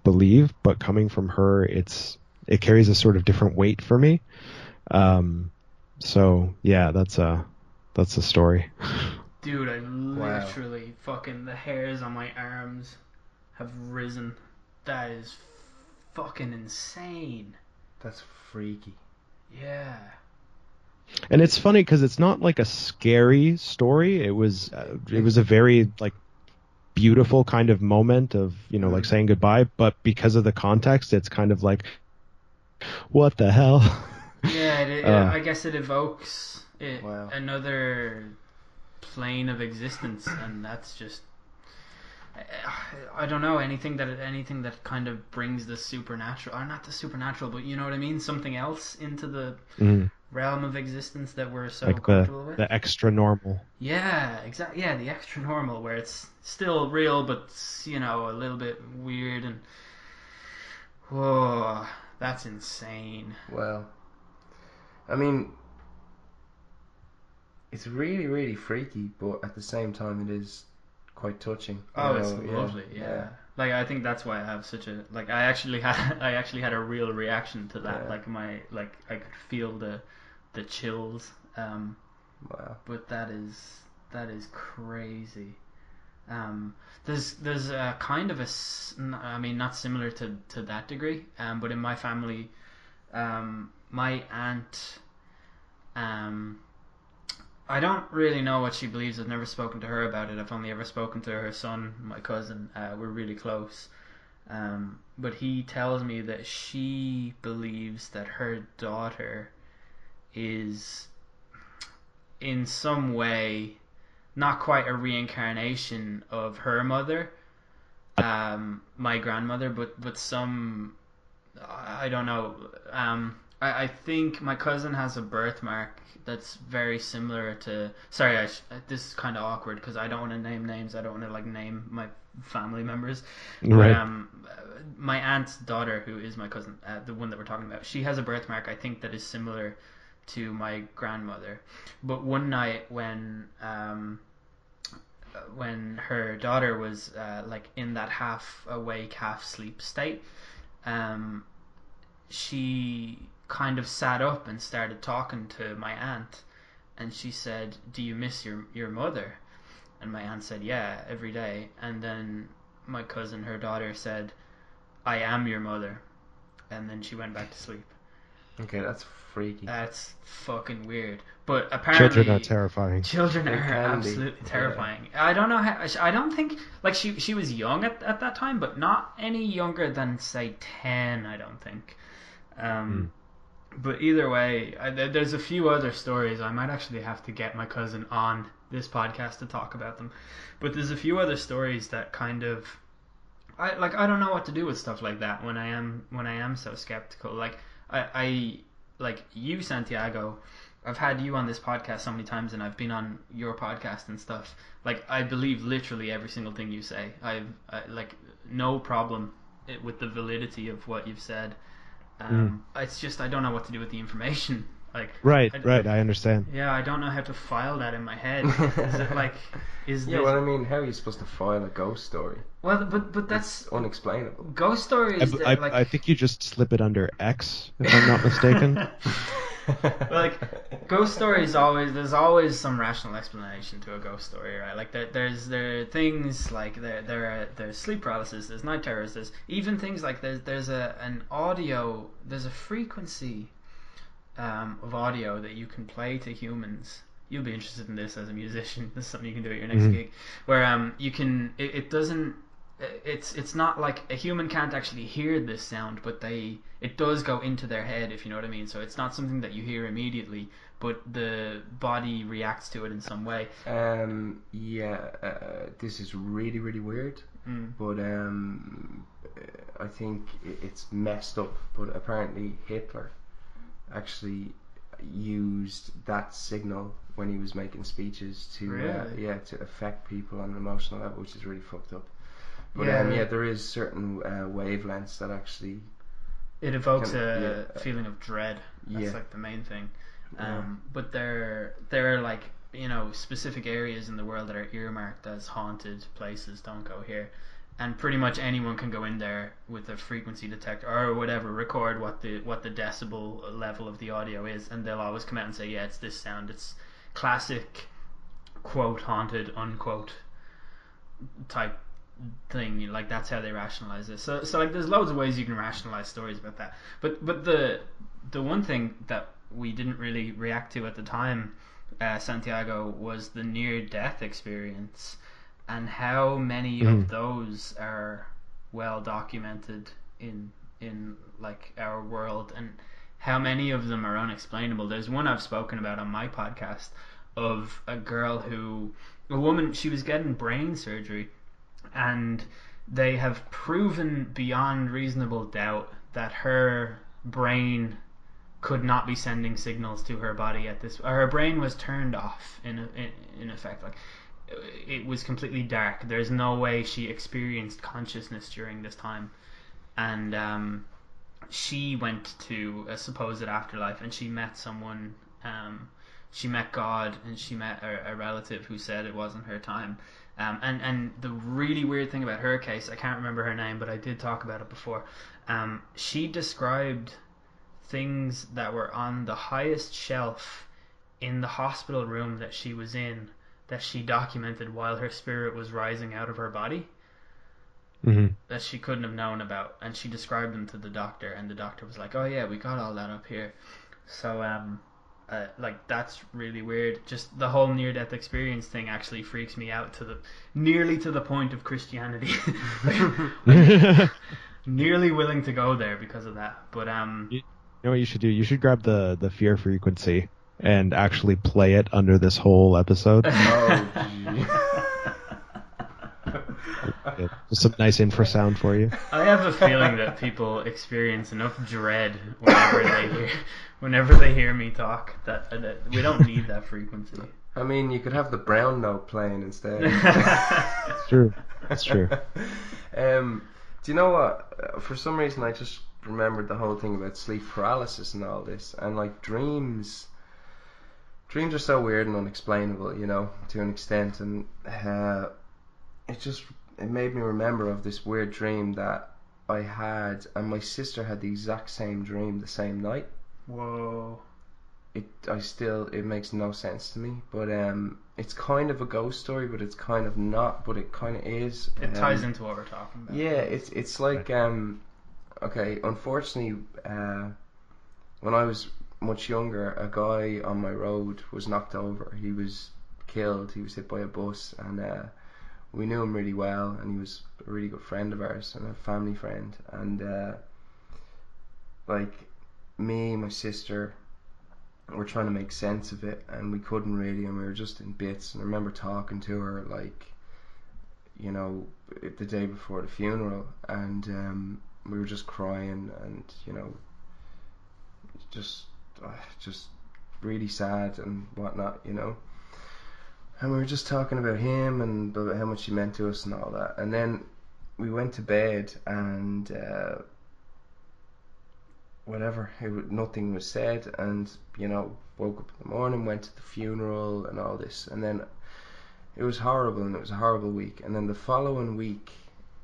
believe, but coming from her, it's it carries a sort of different weight for me. Um, so yeah, that's a that's a story. Dude, I Wow. literally fucking the hairs on my arms have risen. That is fucking insane. That's freaky. Yeah. And it's funny because it's not like a scary story. It was uh, it was a very like beautiful kind of moment of you know like saying goodbye, but because of the context, it's kind of like what the hell. Yeah, it, Uh. I guess it evokes it, Wow. another plane of existence, and that's just. I- I don't know anything that anything that kind of brings the supernatural, or not the supernatural, but you know what I mean, something else into the Mhm. realm of existence that we're so like comfortable the with. the extra normal. Yeah, exactly. Yeah, the extra normal, where it's still real, but you know, a little bit weird and. Whoa, that's insane. Well, I mean, it's really, really freaky, but at the same time, it is quite touching. Oh, it's know, lovely. Yeah. Like I think that's why I have such a like. I actually had I actually had a real reaction to that. Yeah. Like my like I could feel the the chills. Um, Wow. but that is that is crazy. Um, there's there's a kind of a I mean not similar to to that degree. Um, but in my family, um, my aunt, um, I don't really know what she believes. I've never spoken to her about it. I've only ever spoken to her son, my cousin. Uh, we're really close. Um, but he tells me that she believes that her daughter is in some way not quite a reincarnation of her mother, um, my grandmother, but but some I don't know. Um, I, I think my cousin has a birthmark that's very similar to. Sorry, I sh- this is kind of awkward because I don't want to name names. I don't want to like name my family members. But, Right. um, my aunt's daughter, who is my cousin, uh, the one that we're talking about, she has a birthmark I think that is similar to my grandmother. But one night when um, when her daughter was uh, like in that half awake, half sleep state, um, she kind of sat up and started talking to my aunt, and she said, "Do you miss your your mother?" And my aunt said, "Yeah, every day." And then my cousin, her daughter, said, "I am your mother," and then she went back to sleep. Okay, that's freaky. That's fucking weird. But apparently, Children are terrifying. Children They are can be, absolutely yeah. terrifying. I don't know how. I don't think like she she was young at at that time, but not any younger than say ten. I don't think. Um, But either way, I, there's a few other stories. I might actually have to get my cousin on this podcast to talk about them. But there's a few other stories that kind of. I like I don't know what to do with stuff like that when I am when I am so skeptical. Like I, I like you Santiago I've had you on this podcast so many times, and I've been on your podcast and stuff. Like I believe literally every single thing you say. I've I, like no problem with the validity of what you've said. Um, It's just I don't know what to do with the information. Like Right, I- right. I understand. Yeah, I don't know how to file that in my head. Is it like is Yeah, this well, I mean, how are you supposed to file a ghost story? well, but but that's It's unexplainable. ghost stories. I, I, like I think you just slip it under X, if I'm not mistaken. like ghost stories always there's always some rational explanation to a ghost story right? Like there, there's there are things like there there are there's sleep paralysis there's night terrors there's even things like there's there's a an audio there's a frequency um, of audio that you can play to humans. You'll be interested in this as a musician. This is something you can do at your next Mhm. gig. Where um you can it, it doesn't it's it's not like a human can't actually hear this sound, but they it does go into their head if you know what I mean. So it's not something that you hear immediately, but the body reacts to it in some way. Um, yeah, uh, this is really, really weird, Mm. but um, uh, I think it's messed up. But apparently Hitler actually used that signal when he was making speeches to uh, yeah to affect people on an emotional level, which is really fucked up. But Yeah. um, yeah, there is certain uh, wavelengths that actually It evokes Kind of, a yeah. feeling of dread. That's Yeah. like the main thing. Um, but there there are like you know specific areas in the world that are earmarked as haunted places. Don't go here. And pretty much anyone can go in there with a frequency detector or whatever, record what the what the decibel level of the audio is, and they'll always come out and say, "Yeah, it's this sound. It's classic, quote haunted, unquote type thing. Like that's how they rationalize it. So so like there's loads of ways you can rationalize stories about that. But but the the one thing that we didn't really react to at the time, uh, Santiago, was the near death experience, and how many of Mhm. those are well documented in in like our world and how many of them are unexplainable. There's one I've spoken about on my podcast of a girl who a woman she was getting brain surgery and they have proven beyond reasonable doubt that her brain could not be sending signals to her body at this or her brain was turned off in in, in effect like it was completely dark. There's no way she experienced consciousness during this time. And um, she went to a supposed afterlife and she met someone um, she met God and she met a, a relative who said it wasn't her time um, and and the really weird thing about her case I can't remember her name but I did talk about it before. Um, she described things that were on the highest shelf in the hospital room that she was in that she documented while her spirit was rising out of her body hmm that she couldn't have known about. And she described them to the doctor and the doctor was like oh yeah we got all that up here. So um uh, like that's really weird just the whole near death experience thing actually freaks me out to the nearly to the point of christianity nearly willing to go there because of that but um You know what you should do? You should grab the the fear frequency and actually play it under this whole episode. oh gee. Just some nice infrasound for you. I have a feeling that people experience enough dread whenever they hear whenever they hear me talk that, that we don't need that frequency. I mean, you could have the brown note playing instead. That's true. That's true. um, do you know what? Uh, For some reason, I just remembered the whole thing about sleep paralysis and all this, and like dreams. Dreams are so weird and unexplainable, you know, to an extent, and uh, it just it made me remember of this weird dream that I had, and my sister had the exact same dream the same night. Whoa. It I still it makes no sense to me, but um, it's kind of a ghost story, but it's kind of not, but it kind of is. It ties Um, into what we're talking about. yeah, it's it's like um, okay. Unfortunately, uh, when I was much younger, a guy on my road was knocked over. He was killed. He was hit by a bus, and uh, we knew him really well, and he was a really good friend of ours and a family friend. And uh, like me, my sister, were trying to make sense of it, and we couldn't really, and we were just in bits. And I remember talking to her like you know, the day before the funeral, and um, we were just crying, and you know, just, uh, just really sad and whatnot, you know. And we were just talking about him and about how much he meant to us and all that. And then we went to bed and uh, whatever, it, nothing was said. And you know, woke up in the morning, went to the funeral and all this. And then it was horrible and it was a horrible week. And then the following week,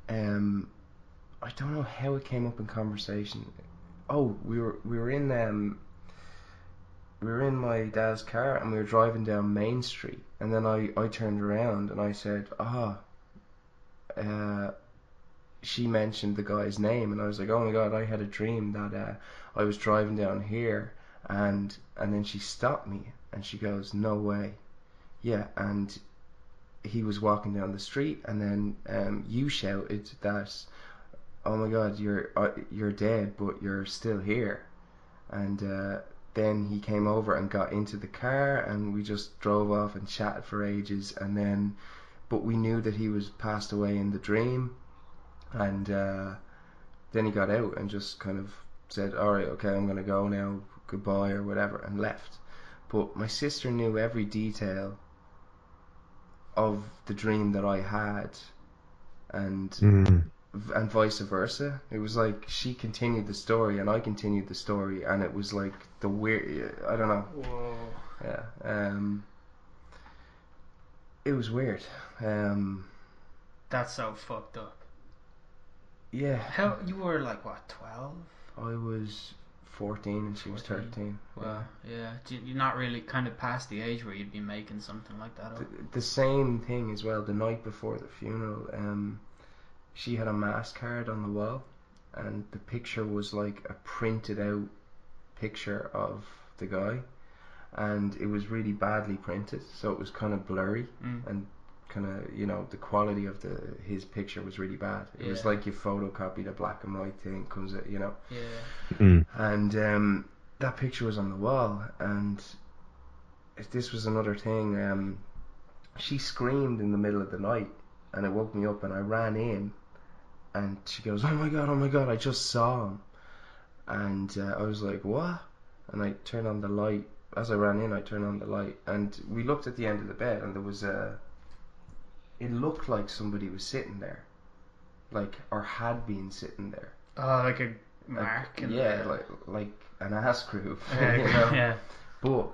um, I don't know how it came up in conversation. Oh, we were we were in um we were in my dad's car and we were driving down Main Street and then I, I turned around and I said, Ah uh she mentioned the guy's name and I was like, Oh my god, I had a dream that uh I was driving down here and and then she stopped me and she goes, No way. Yeah, and he was walking down the street and then um you shouted that oh my god you're uh, you're dead but you're still here and uh, then he came over and got into the car and we just drove off and chatted for ages and then but we knew that he was passed away in the dream and uh, then he got out and just kind of said alright okay I'm gonna go now goodbye or whatever and left but my sister knew every detail of the dream that I had and Mm. and vice versa. It was like she continued the story and I continued the story, and it was like the weird. I don't know. Whoa. Yeah. Um. It was weird. Um. That's so fucked up. Yeah. How you were like what, twelve? I was fourteen and she was thirteen. Well, yeah. Do- You're not really kind of past the age where you'd be making something like that. The, the same thing as well. The night before the funeral, um, she had a mass card on the wall, and the picture was like a printed out picture of the guy, and it was really badly printed, so it was kind of blurry Mm. and kind of you know the quality of the his picture was really bad. It was like you photocopied a black and white thing, comes out, you know Yeah. Mm. and um, that picture was on the wall and if this was another thing um, she screamed in the middle of the night and it woke me up and I ran in and she goes oh my god oh my god I just saw him and uh, I was like what and I turned on the light as I ran in I turned on the light and we looked at the end of the bed and there was a it looked like somebody was sitting there like or had been sitting there Oh, like a mark. in yeah, the- like like an ass groove. Yeah, you know? yeah. But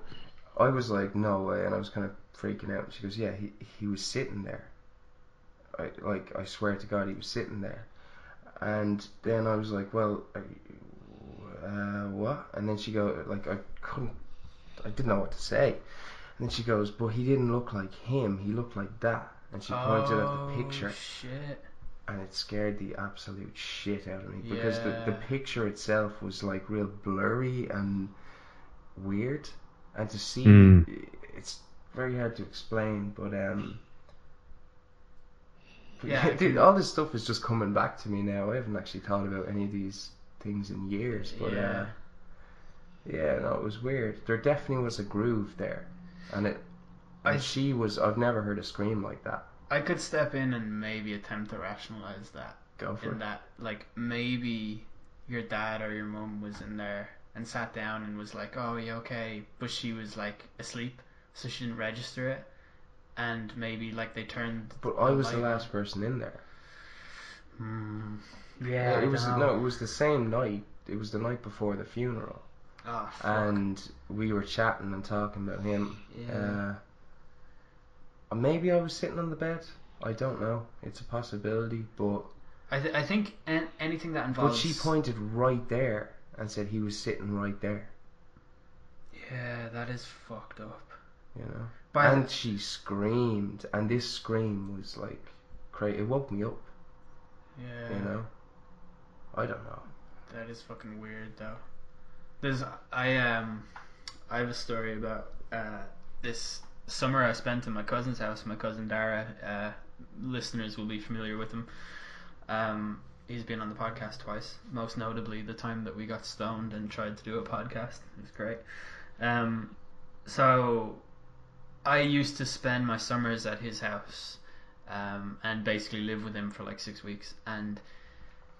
I was like, no way, and I was kind of freaking out. She goes, yeah, he he was sitting there. I like I swear to God, he was sitting there. And then I was like, well, uh, what? And then she go like I couldn't, I didn't know what to say. And then she goes, but he didn't look like him. He looked like that. And she pointed at the picture Oh, shit. and it scared the absolute shit out of me because the, the picture itself was like real blurry and weird and to see Mm. it's very hard to explain but um Yeah, dude all this stuff is just coming back to me now I haven't actually thought about any of these things in years but Yeah. uh yeah no it was weird there definitely was a groove there and it I- and she was I've never heard a scream like that I could step in and maybe attempt to rationalize that. go for it. in it that like maybe your dad or your mom was in there and sat down and was like, "Oh, you okay?" But she was like asleep, so she didn't register it. And maybe like they turned. but I was the light on. last person in there Hmm. Yeah, Yeah, it was no, it was the same night. It was the night before the funeral, Oh, and we were chatting and talking about him. yeah. Uh, maybe I was sitting on the bed. I don't know. It's a possibility, but I th- I think an- anything that involves. but she pointed right there and said he was sitting right there. Yeah, that is fucked up. You know, By and the- she screamed, and this scream was like crazy. It woke me up. yeah. You know, I don't know. That is fucking weird though. There's I um I have a story about uh this summer I spent in my cousin's house, my cousin Dara, uh listeners will be familiar with him. Um he's been on the podcast twice, most notably the time that we got stoned and tried to do a podcast. It was great. Um so I used to spend my summers at his house um and basically live with him for like 6 weeks and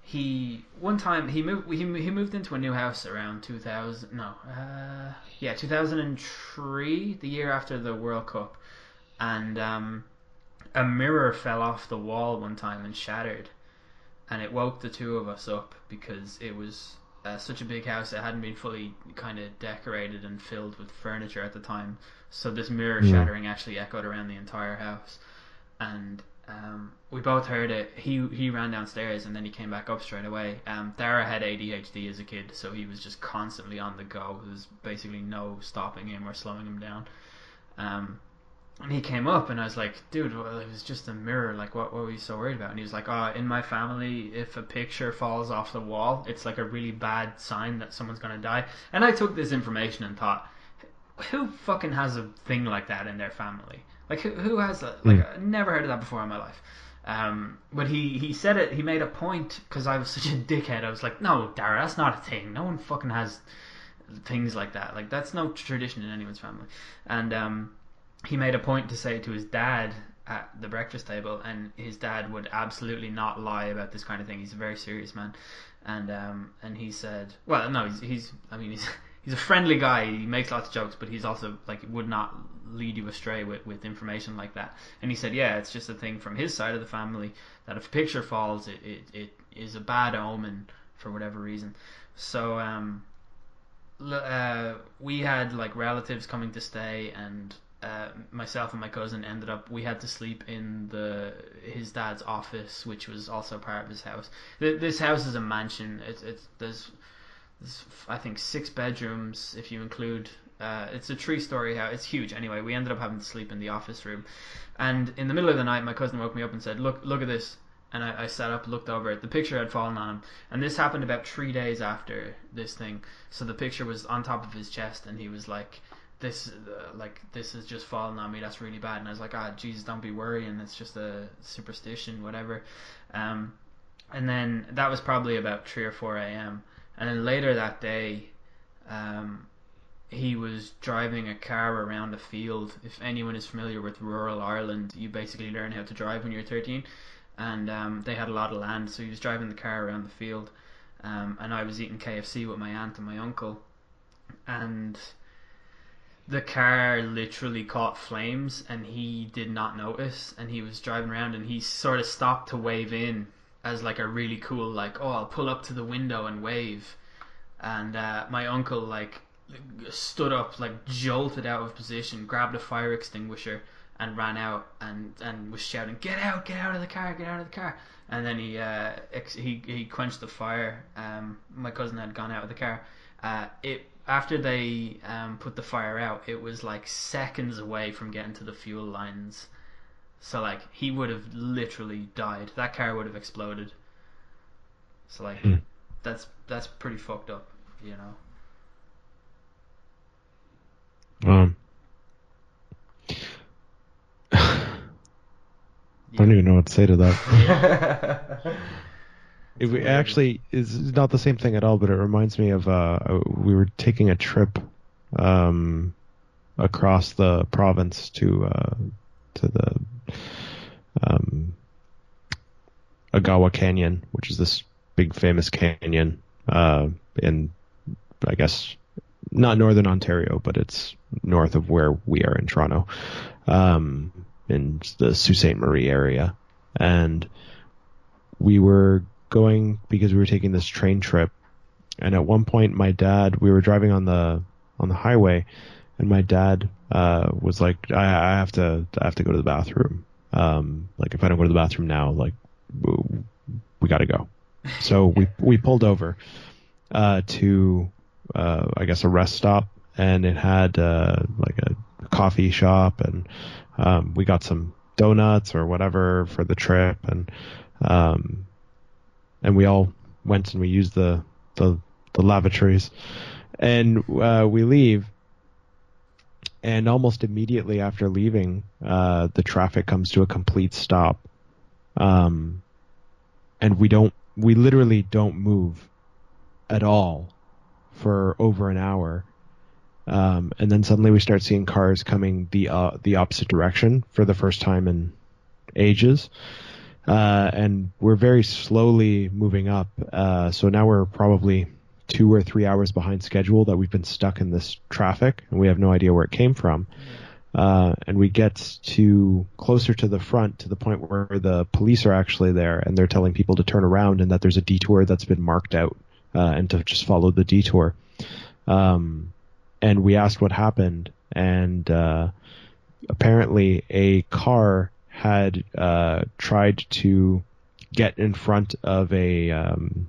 he one time he moved he, he moved into a new house around 2000 no uh, yeah 2003 the year after the World Cup. And um, a mirror fell off the wall one time and shattered. And it woke the two of us up because it was uh, such a big house. It hadn't been fully kind of decorated and filled with furniture at the time. So this mirror shattering actually echoed around the entire house. And um, we both heard it. He he ran downstairs and then he came back up straight away. Um, Dara had ADHD as a kid, so he was just constantly on the go. There was basically no stopping him or slowing him down. Um, and he came up and I was like, dude, well, it was just a mirror. Like, what, what were you so worried about? And he was like, oh, in my family, if a picture falls off the wall, it's like a really bad sign that someone's gonna die. And I took this information and thought, who fucking has a thing like that in their family? Like who, who has that? Like I never heard of that before in my life. Um, but he, he said it. He made a point because I was such a dickhead. I was like, no, Dara, that's not a thing. No one fucking has things like that. Like that's no tradition in anyone's family. And um, he made a point to say to his dad at the breakfast table, and his dad would absolutely not lie about this kind of thing. He's a very serious man, and um, and he said, well, no, he's he's I mean he's he's a friendly guy. He makes lots of jokes, but he's also like would not lead you astray with, with information like that. And he said, yeah, it's just a thing from his side of the family that if a picture falls, it, it, it is a bad omen for whatever reason. So um, uh, we had like relatives coming to stay, and uh, myself and my cousin ended up we had to sleep in the his dad's office, which was also part of his house. This house is a mansion. It's it's there's, there's I think six bedrooms if you include uh, it's a true story house. It's huge. Anyway, we ended up having to sleep in the office room. And in the middle of the night, my cousin woke me up and said, "Look, look at this." And I, I sat up, looked over it. The picture had fallen on him, and this happened about three days after this thing. So the picture was on top of his chest, and he was like, "This, uh, like, this has just fallen on me. That's really bad." And I was like, "Ah, Jesus, don't be worrying. It's just a superstition, whatever." Um, and then that was probably about three or four a.m. And then later that day, um, he was driving a car around a field. If anyone is familiar with rural Ireland, you basically learn how to drive when you're 13. And um, they had a lot of land, so he was driving the car around the field. Um, and I was eating KFC with my aunt and my uncle. And the car literally caught flames, and he did not notice. And he was driving around, and he sort of stopped to wave in as like a really cool, like, oh, I'll pull up to the window and wave. And uh, my uncle, like, stood up, like jolted out of position, grabbed a fire extinguisher, and ran out and and was shouting, "Get out! Get out of the car! Get out of the car!" And then he uh, ex- he he quenched the fire. Um, my cousin had gone out of the car. Uh, it after they um, put the fire out, it was like seconds away from getting to the fuel lines. So like he would have literally died. That car would have exploded. So like Hmm. that's that's pretty fucked up, you know. Um, I don't even know what to say to that. It actually is not the same thing at all, but it reminds me of uh, we were taking a trip um, across the province to uh, to the um, Agawa Canyon, which is this big famous canyon uh, in, I guess, not northern Ontario, but it's north of where we are in Toronto, um, in the Sault Ste. Marie area, and we were going because we were taking this train trip, and at one point my dad, we were driving on the on the highway, and my dad uh, was like, I, I have to I have to go to the bathroom. Um, like if I don't go to the bathroom now, like we got to go. So we we pulled over uh, to uh, I guess a rest stop, and it had uh, like a coffee shop, and um, we got some donuts or whatever for the trip, and um, and we all went and we used the the, the lavatories, and uh, we leave. And almost immediately after leaving, uh, the traffic comes to a complete stop, um, and we don't, we literally don't move at all for over an hour. Um, and then suddenly we start seeing cars coming the uh, the opposite direction for the first time in ages. uh, and we're very slowly moving up. Uh, so now we're probably two or three hours behind schedule that we've been stuck in this traffic, and we have no idea where it came from. Uh, and we get to closer to the front to the point where the police are actually there, and they're telling people to turn around and that there's a detour that's been marked out, uh, and to just follow the detour. Um, and we asked what happened, and uh, apparently a car had uh, tried to get in front of a um,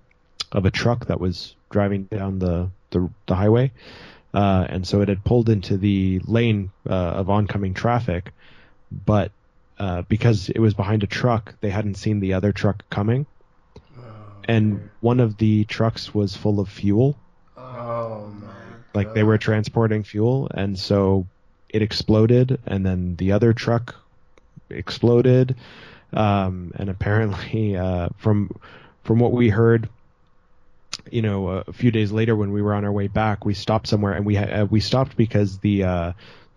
of a truck that was driving down the the, the highway, uh, and so it had pulled into the lane uh, of oncoming traffic, but uh, because it was behind a truck, they hadn't seen the other truck coming, and one of the trucks was full of fuel, Oh my. like they were transporting fuel, and so it exploded, and then the other truck exploded, um, and apparently, uh, from from what we heard, you know, a few days later when we were on our way back, we stopped somewhere, and we ha- uh, we stopped because the uh,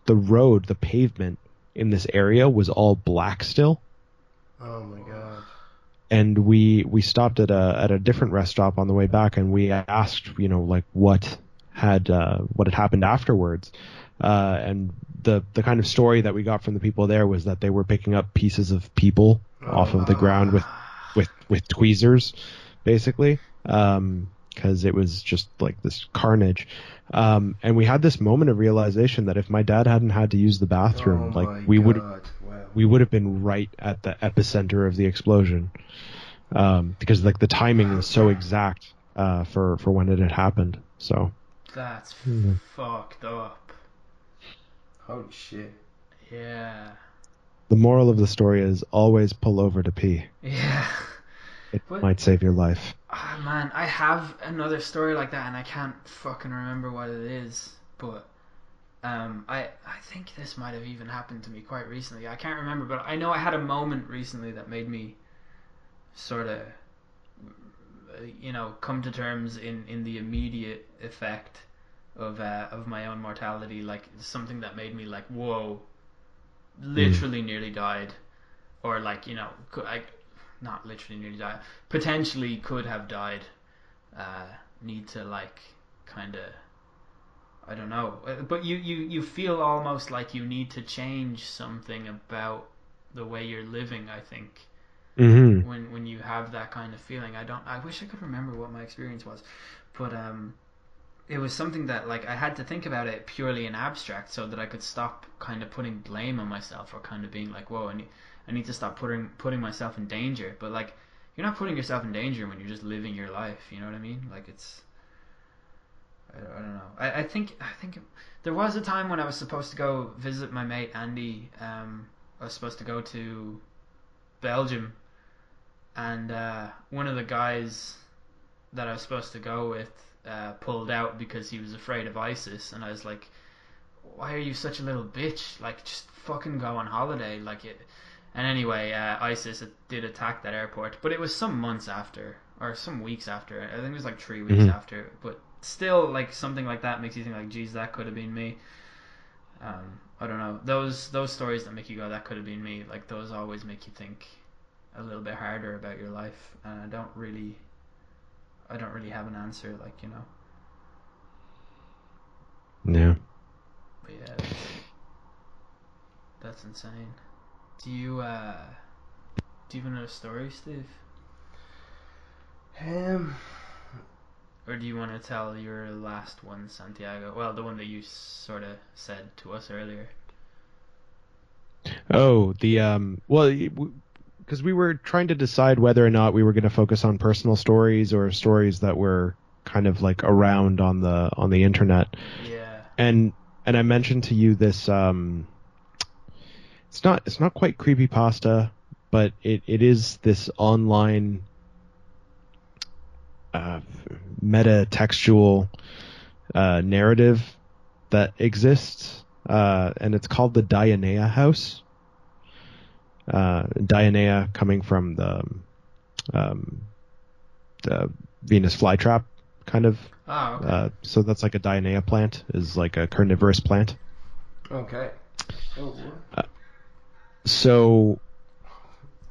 the road, the pavement in this area was all black still Oh my god. And we we stopped at a at a different rest stop on the way back, and we asked, you know, like what had uh, what had happened afterwards, uh, and the the kind of story that we got from the people there was that they were picking up pieces of people off of the ground with with with tweezers, basically, because it was just like this carnage. Um, and we had this moment of realization that if my dad hadn't had to use the bathroom, oh like we would God. Wow. We would have been right at the epicenter of the explosion um, because like the timing was so exact uh, for for when it had happened. So That's Mhm. fucked up. Holy shit. Yeah. the moral of the story is always pull over to pee. Yeah. It But- might save your life. Ah man, I have another story like that, and I can't fucking remember what it is. But um, I I think this might have even happened to me quite recently. I can't remember, but I know I had a moment recently that made me sort of, you know, come to terms in in the immediate effect of uh, of my own mortality. Like something that made me like, whoa, literally nearly died, or like you know, I not literally nearly died, potentially could have died. Uh, need to like kind of. I don't know, Uh, but you, you, you feel almost like you need to change something about the way you're living. I think Mm-hmm. when when you have that kind of feeling. I don't. I wish I could remember what my experience was, but um, it was something that like I had to think about it purely in abstract, so that I could stop kind of putting blame on myself or kind of being like, whoa, I need, I need to stop putting putting myself in danger. But like, you're not putting yourself in danger when you're just living your life. You know what I mean? Like it's. I don't, I don't know. I, I think I think there was a time when I was supposed to go visit my mate Andy. Um, I was supposed to go to Belgium, and uh, one of the guys that I was supposed to go with uh, pulled out because he was afraid of ISIS, and I was like, "Why are you such a little bitch? Like, just fucking go on holiday." Like it. And anyway, uh, ISIS did attack that airport, but it was some months after, or some weeks after. I think it was like three weeks Mhm. after. But still, like something like that makes you think, like, "Geez, that could have been me." Um, I don't know. Those those stories that make you go, "That could have been me." Like those always make you think a little bit harder about your life, and I don't really, I don't really have an answer. Like you know, Yeah. but yeah, that's, that's insane. Do you uh, do you have another story, Steve, Um, or do you want to tell your last one, Santiago? Well, the one that you sort of said to us earlier. Oh, the um. Well, because we were trying to decide whether or not we were going to focus on personal stories or stories that were kind of like around on the on the internet. Yeah. and and I mentioned to you this um it's not it's not quite creepy pasta but it, it is this online uh, meta textual uh, narrative that exists uh, and it's called the Dionaea house uh, Dionaea coming from the um, the Venus flytrap kind of Oh, okay. uh, so that's like a Dionaea plant is like a carnivorous plant. okay. Oh, what? So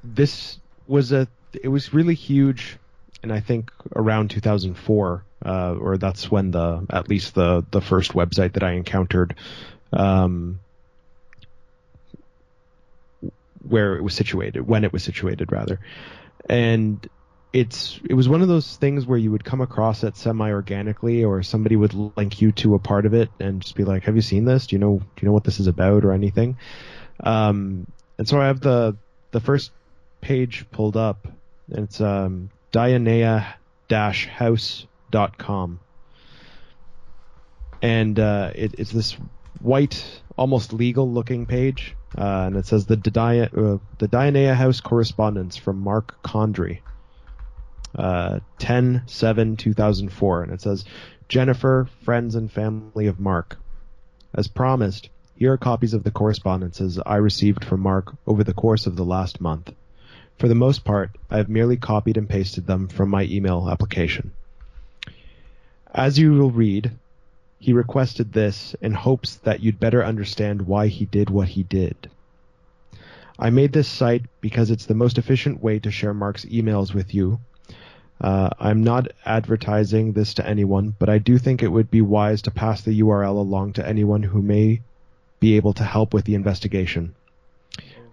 this was a it was really huge, and I think around 2004, uh, or that's when the at least the the first website that I encountered, um, where it was situated, when it was situated rather, and it's it was one of those things where you would come across it semi organically or somebody would link you to a part of it and just be like have you seen this? Do you know do you know what this is about or anything? Um, and so I have the the first page pulled up. And it's um, dionaea-house.com and uh, it, it's this white almost legal looking page uh, and it says the Dia- uh, the Dionaea House correspondence from Mark Condry uh, 10 7 2004 and it says jennifer friends and family of mark. As promised here are copies of the correspondences i received from mark over the course of the last month for the most part i have merely copied and pasted them from my email application. As you will read he requested this in hopes that you'd better understand why he did what he did. I made this site because it's the most efficient way to share Mark's emails with you. Uh, I'm not advertising this to anyone, but I do think it would be wise to pass the URL along to anyone who may be able to help with the investigation.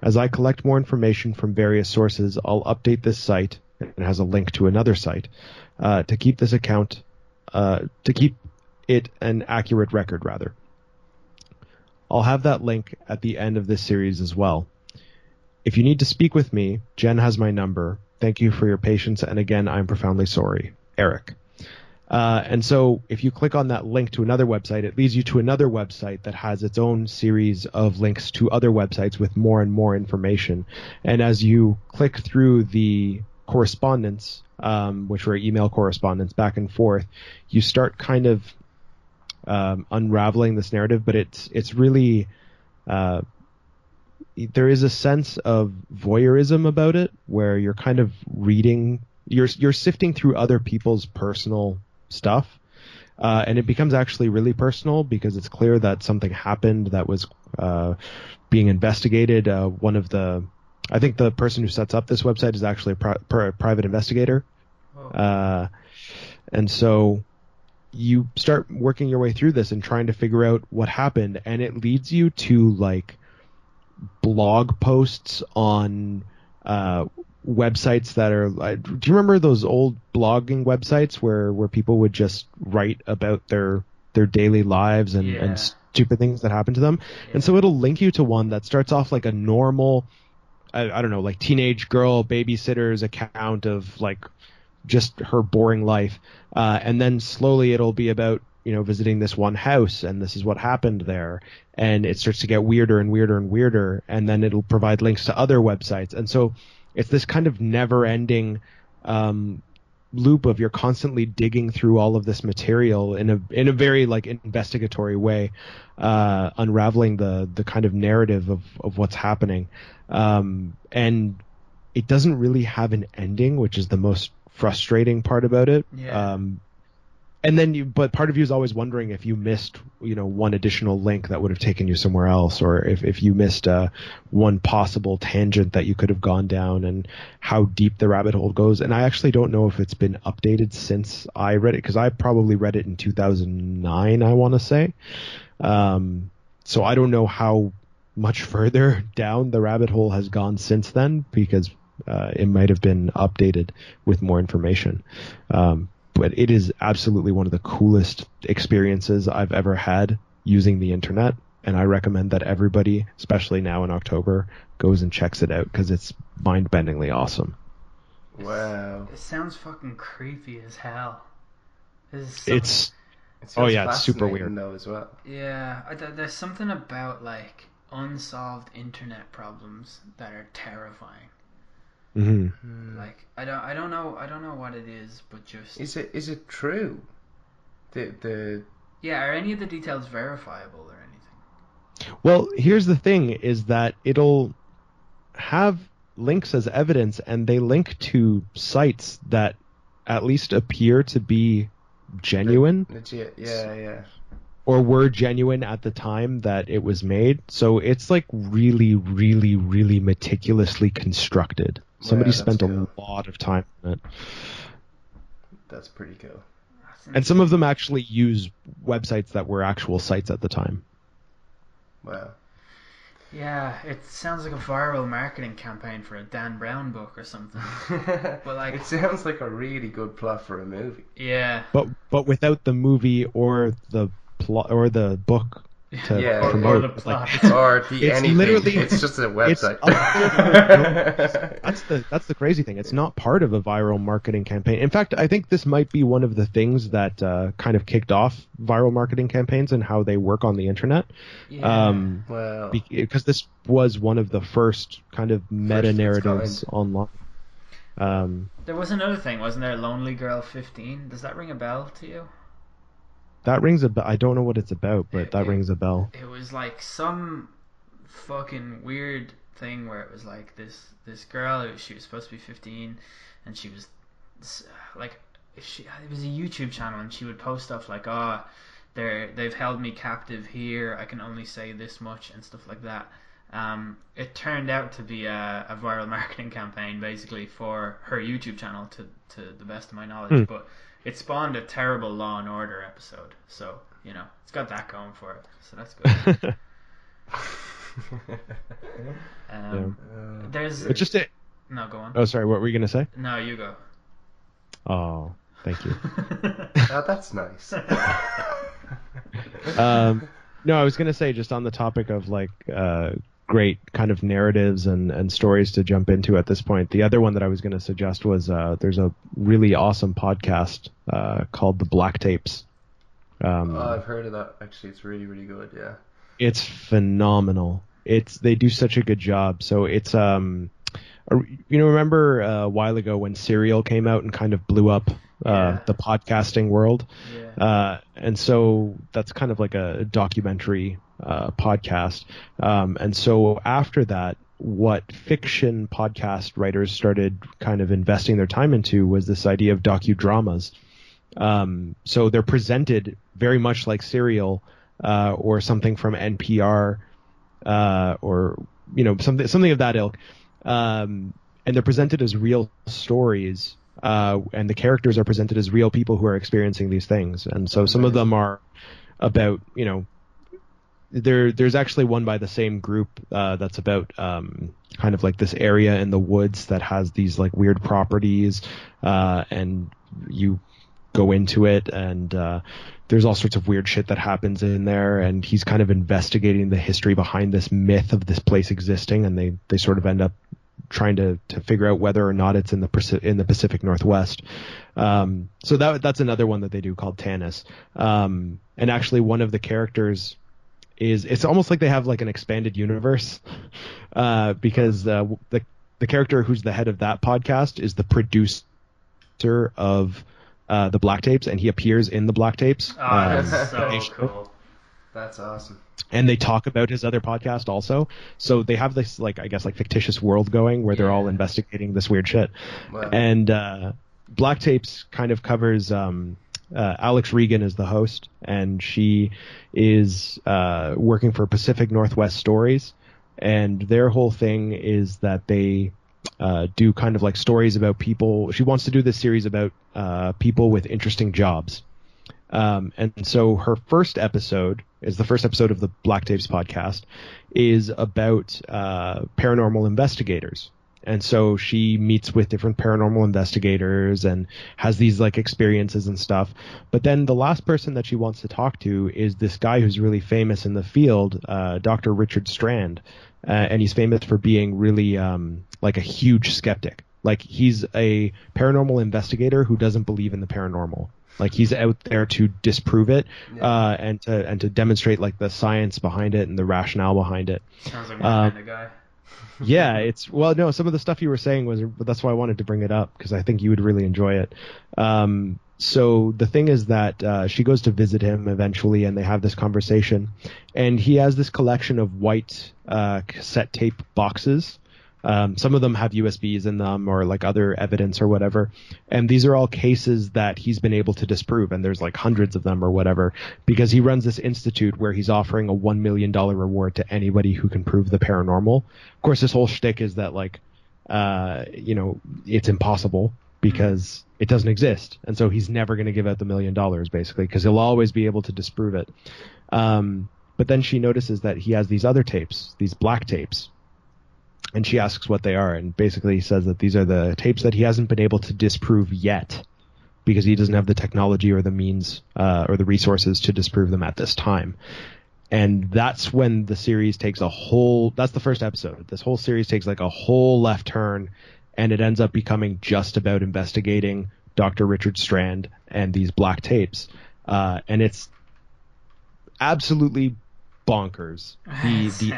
As I collect more information from various sources, I'll update this site, and it has a link to another site, uh, to keep this account, uh, to keep it an accurate record, rather. I'll have that link at the end of this series as well. If you need to speak with me, Jen has my number, Thank you for your patience. And again, I'm profoundly sorry. Eric. Uh, and so if you click on that link to another website, it leads you to another website that has its own series of links to other websites with more and more information. And as you click through the correspondence, um, which were email correspondence back and forth, you start kind of um, unraveling this narrative, but it's it's really uh, there is a sense of voyeurism about it where you're kind of reading you're you're sifting through other people's personal stuff. Uh, and it becomes actually really personal because it's clear that something happened that was uh, being investigated. Uh, one of the I think the person who sets up this website is actually a pri- private investigator. Uh, and so you start working your way through this and trying to figure out what happened. And it leads you to like blog posts on uh, websites that are. Uh, do you remember those old blogging websites where where people would just write about their their daily lives and, Yeah. and stupid things that happen to them? And so it'll link you to one that starts off like a normal, I, I don't know, like teenage girl babysitter's account of like just her boring life, uh, and then slowly it'll be about you know visiting this one house and this is what happened there and it starts to get weirder and weirder and weirder and then it'll provide links to other websites and so it's this kind of never ending um, loop of you're constantly digging through all of this material in a in a very like investigatory way uh, unraveling the the kind of narrative of of what's happening um, and it doesn't really have an ending which is the most frustrating part about it Yeah. um, and then you but part of you is always wondering if you missed you know one additional link that would have taken you somewhere else or if, if you missed uh, one possible tangent that you could have gone down and how deep the rabbit hole goes. And i actually don't know if it's been updated since i read it because i probably read it in 2009 i want to say. Um, so i don't know how much further down the rabbit hole has gone since then because uh, it might have been updated with more information. Um, but it is absolutely one of the coolest experiences I've ever had using the internet. And I recommend that everybody, especially now in October, goes and checks it out because it's mind bendingly awesome. Wow. It sounds fucking creepy as hell. There's It's, It Oh, yeah, it's super weird. though as well. yeah. I, th- there's something about like unsolved internet problems that are terrifying. Mhm. Like I don't I don't know I don't know what it is, but just Is it is it true? The the yeah. Are any of the details verifiable or anything? Well, here's the thing is that it'll have links as evidence and they link to sites that at least appear to be genuine. legit yeah yeah. or were genuine at the time that it was made. So it's like really, really, really meticulously constructed. Somebody that's spent cool. a lot of time on it. That's pretty cool. And some of them actually use websites that were actual sites at the time. Wow. Yeah, it sounds like a viral marketing campaign for a Dan Brown book or something. But like, it sounds like a really good plot for a movie. yeah, But but without the movie or the plot or the book to Yeah, or, or promote. the Like, plot. Or the It's anything. literally- it's just a it's website. that's the that's the crazy thing. It's not part of a viral marketing campaign. In fact, I think this might be one of the things that uh, kind of kicked off viral marketing campaigns and how they work on the internet. Yeah. Um, well, because this was one of the first kind of meta narratives online. Um, there was another thing, wasn't there? Lonely Girl 15. Does that ring a bell to you? That rings a bell. I don't know what it's about, but that It- rings a bell. It was like some fucking weird thing where it was like this this girl. She was supposed to be 15, and she was like, she it was a YouTube channel, and she would post stuff like, "Oh, they're they've held me captive here. I can only say this much," and stuff like that. Um, it turned out to be a, a viral marketing campaign, basically for her YouTube channel, to to the best of my knowledge. Hmm. But it spawned a terrible Law and Order episode, so you know it's got that going for it. So that's good. Um, There's But just it. no go on. Oh, sorry. What were you gonna say? No, you go. Oh, thank you. oh, that's nice. um, no, I was gonna say just on the topic of like uh, great kind of narratives and and stories to jump into at this point. The other one that I was gonna suggest was uh, there's a really awesome podcast uh, called The Black Tapes. Um, oh, I've heard of that. Actually, it's really, really good. Yeah. it's phenomenal. It's they do such a good job. So it's um, a- you know, remember uh, a while ago when Serial came out and kind of blew up uh, Yeah. the podcasting world. Yeah. Uh, and so that's kind of like a documentary uh, podcast. Um, and so after that, what fiction podcast writers started kind of investing their time into was this idea of docudramas. Um, so they're presented very much like Serial uh, or something from NPR uh, or you know something something of that ilk. Um, and they're presented as real stories, uh, and the characters are presented as real people who are experiencing these things. And so some of them are about you know there there's actually one by the same group uh, that's about um, kind of like this area in the woods that has these like weird properties uh, and you go into it and uh, there's all sorts of weird shit that happens in there and he's kind of investigating the history behind this myth of this place existing and they they sort of end up trying to to figure out whether or not it's in the in the Pacific Northwest. Um, so that that's another one that they do called Tanis. Um, and actually one of the characters is it's almost like they have like an expanded universe uh, because uh, the the character who's the head of that podcast is the producer of uh, the Black Tapes, and he appears in the Black Tapes. Oh, Um, that's so cool. That's awesome. and they talk about his other podcast also. So they have this like I guess like fictitious world going where they're all investigating this weird shit. Wow. And uh, Black Tapes kind of covers um, uh, Alex Reagan is the host, and she is uh, working for Pacific Northwest Stories, and their whole thing is that they uh, do kind of like stories about people. She wants to do this series about uh, people with interesting jobs. Um, and so her first episode is the first episode of the Black Tapes podcast is about uh, paranormal investigators. And so she meets with different paranormal investigators and has these like experiences and stuff. But then the last person that she wants to talk to is this guy who's really famous in the field, uh, Dr. Richard Strand. Uh, and he's famous for being really um, like a huge skeptic. Like he's a paranormal investigator who doesn't believe in the paranormal. Like he's out there to disprove it uh, and to and to demonstrate like the science behind it and the rationale behind it. Sounds like my Um, kind of guy. Yeah, it's well, no, some of the stuff you were saying was, that's why I wanted to bring it up because I think you would really enjoy it. Um, so the thing is that uh, she goes to visit him eventually, and they have this conversation, and he has this collection of white uh, cassette tape boxes. Um, some of them have USBs in them or like other evidence or whatever. And these are all cases that he's been able to disprove. And there's like hundreds of them or whatever because he runs this institute where he's offering a $1 million reward to anybody who can prove the paranormal. Of course, this whole shtick is that like, uh, you know, it's impossible because it doesn't exist, and so he's never going to give out the million dollars basically because he'll always be able to disprove it. Um, but then she notices that he has these other tapes, these black tapes, and she asks what they are, and basically he says that these are the tapes that he hasn't been able to disprove yet because he doesn't have the technology or the means uh, or the resources to disprove them at this time. And that's when the series takes a whole. That's the first episode. This whole series takes like a whole left turn, and it ends up becoming just about investigating Dr. Richard Strand and these black tapes. Uh, and it's absolutely bonkers the the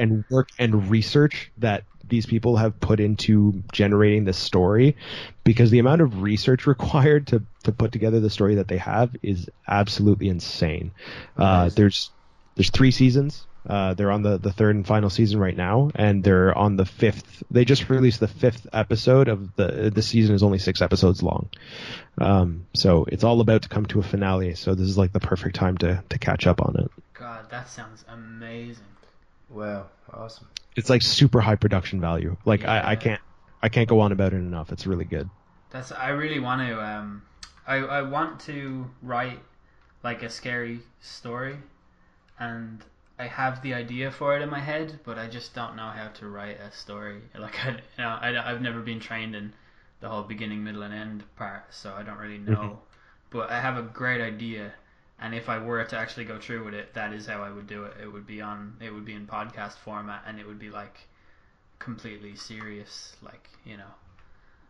and work and research that these people have put into generating this story because the amount of research required to to put together the story that they have is absolutely insane. Uh, there's there's three seasons. Uh, they're on the, the third and final season right now, and they're on the fifth. They just released the fifth episode of the the season is only six episodes long, um, so it's all about to come to a finale. So this is like the perfect time to to catch up on it. God, that sounds amazing. Wow, awesome. It's like super high production value. Like I, I can't I can't go on about it enough. It's really good. That's I really want to um I I want to write like a scary story and I have the idea for it in my head, but I just don't know how to write a story. Like I, you know, I I've never been trained in the whole beginning, middle, and end part, so I don't really know. But I have a great idea, and if I were to actually go through with it, that is how I would do it. It would be on, it would be in podcast format, and it would be like completely serious, like you know.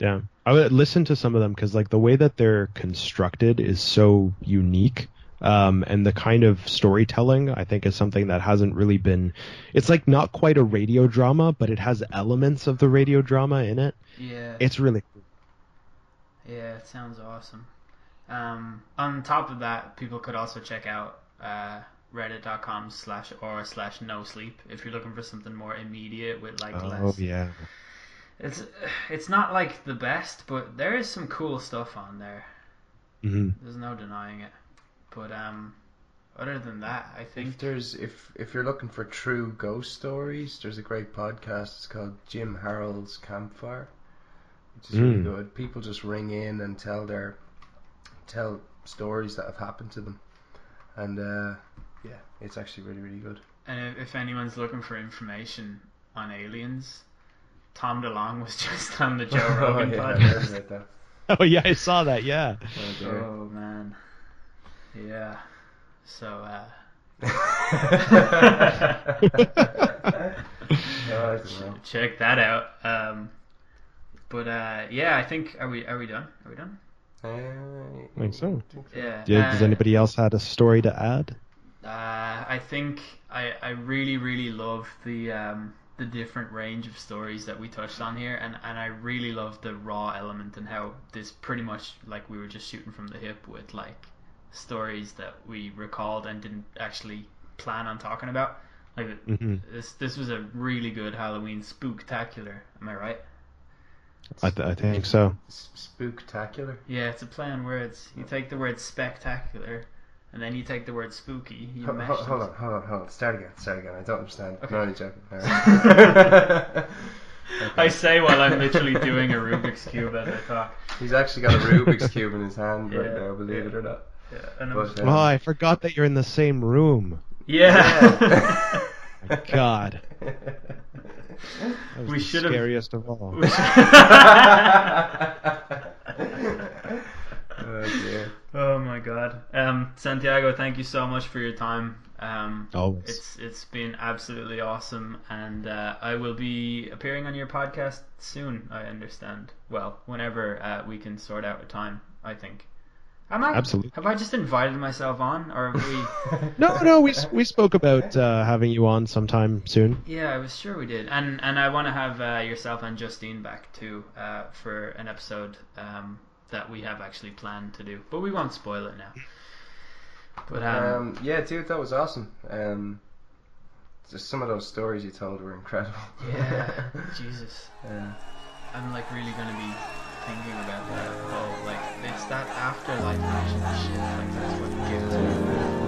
Yeah, I would listen to some of them because like the way that they're constructed is so unique. Um, and the kind of storytelling I think is something that hasn't really been. It's like not quite a radio drama, but it has elements of the radio drama in it. Yeah. It's really Cool. Yeah, it sounds awesome. Um, on top of that, people could also check out uh, reddit.com slash or slash no sleep if you're looking for something more immediate with like oh less. yeah. It's it's not like the best, but there is some cool stuff on there. hmm There's no denying it. But um, other than that, I If think there's if if you're looking for true ghost stories, there's a great podcast. It's called Jim Harold's Campfire, which is really Mm. good. People just ring in and tell their tell stories that have happened to them, and uh, yeah, it's actually really really good. and if, if anyone's looking for information on aliens, Tom DeLonge was just on the Joe Rogan oh, yeah, podcast. heard about that. Oh yeah, I saw that. Yeah. Oh. Oh man, yeah. So uh, Oh, I don't know. check that out. Um, but uh, yeah, I think are we are we done? Are we done? I think so. Yeah. Yeah, does uh, anybody else had a story to add? Uh, I think I, I really really love the um, the different range of stories that we touched on here, and, and I really love the raw element and how this pretty much like we were just shooting from the hip with like stories that we recalled and didn't actually plan on talking about. Like hmm this this was a really good Halloween spooktacular. Am I right? I, th- I think so. Spooktacular. Yeah, it's a play on words. You take the word spectacular, and then you take the word spooky. You Ho- mesh ho- hold on, hold on, hold on. Start again, start again. I don't understand. Okay. No, only joking. Alright. I say while I'm literally doing a Rubik's cube as I talk. He's actually got a Rubik's cube in his hand right now, believe it or not. Yeah, and But, um, Oh, I forgot that you're in the same room. yeah. My God, that was We the should've- scariest of all. oh dear. oh my god. Um, Santiago, thank you so much for your time. Um, Always. it's it's been absolutely awesome, and uh, I will be appearing on your podcast soon. I understand. Well, whenever uh, we can sort out a time, I think. Am I? Absolutely. Have I just invited myself on, or have we? No, no, we we spoke about uh, having you on sometime soon. Yeah, I was sure we did, and and I want to have uh, yourself and Justine back too uh, for an episode um, that we have actually planned to do, but we won't spoil it now. But um, Um, yeah, dude, that was awesome. Um, just some of those stories you told were incredible. yeah, Jesus, Yeah. I'm like really gonna be thinking about that. Oh, like it's that afterlife vision shit. Like that's what gives me.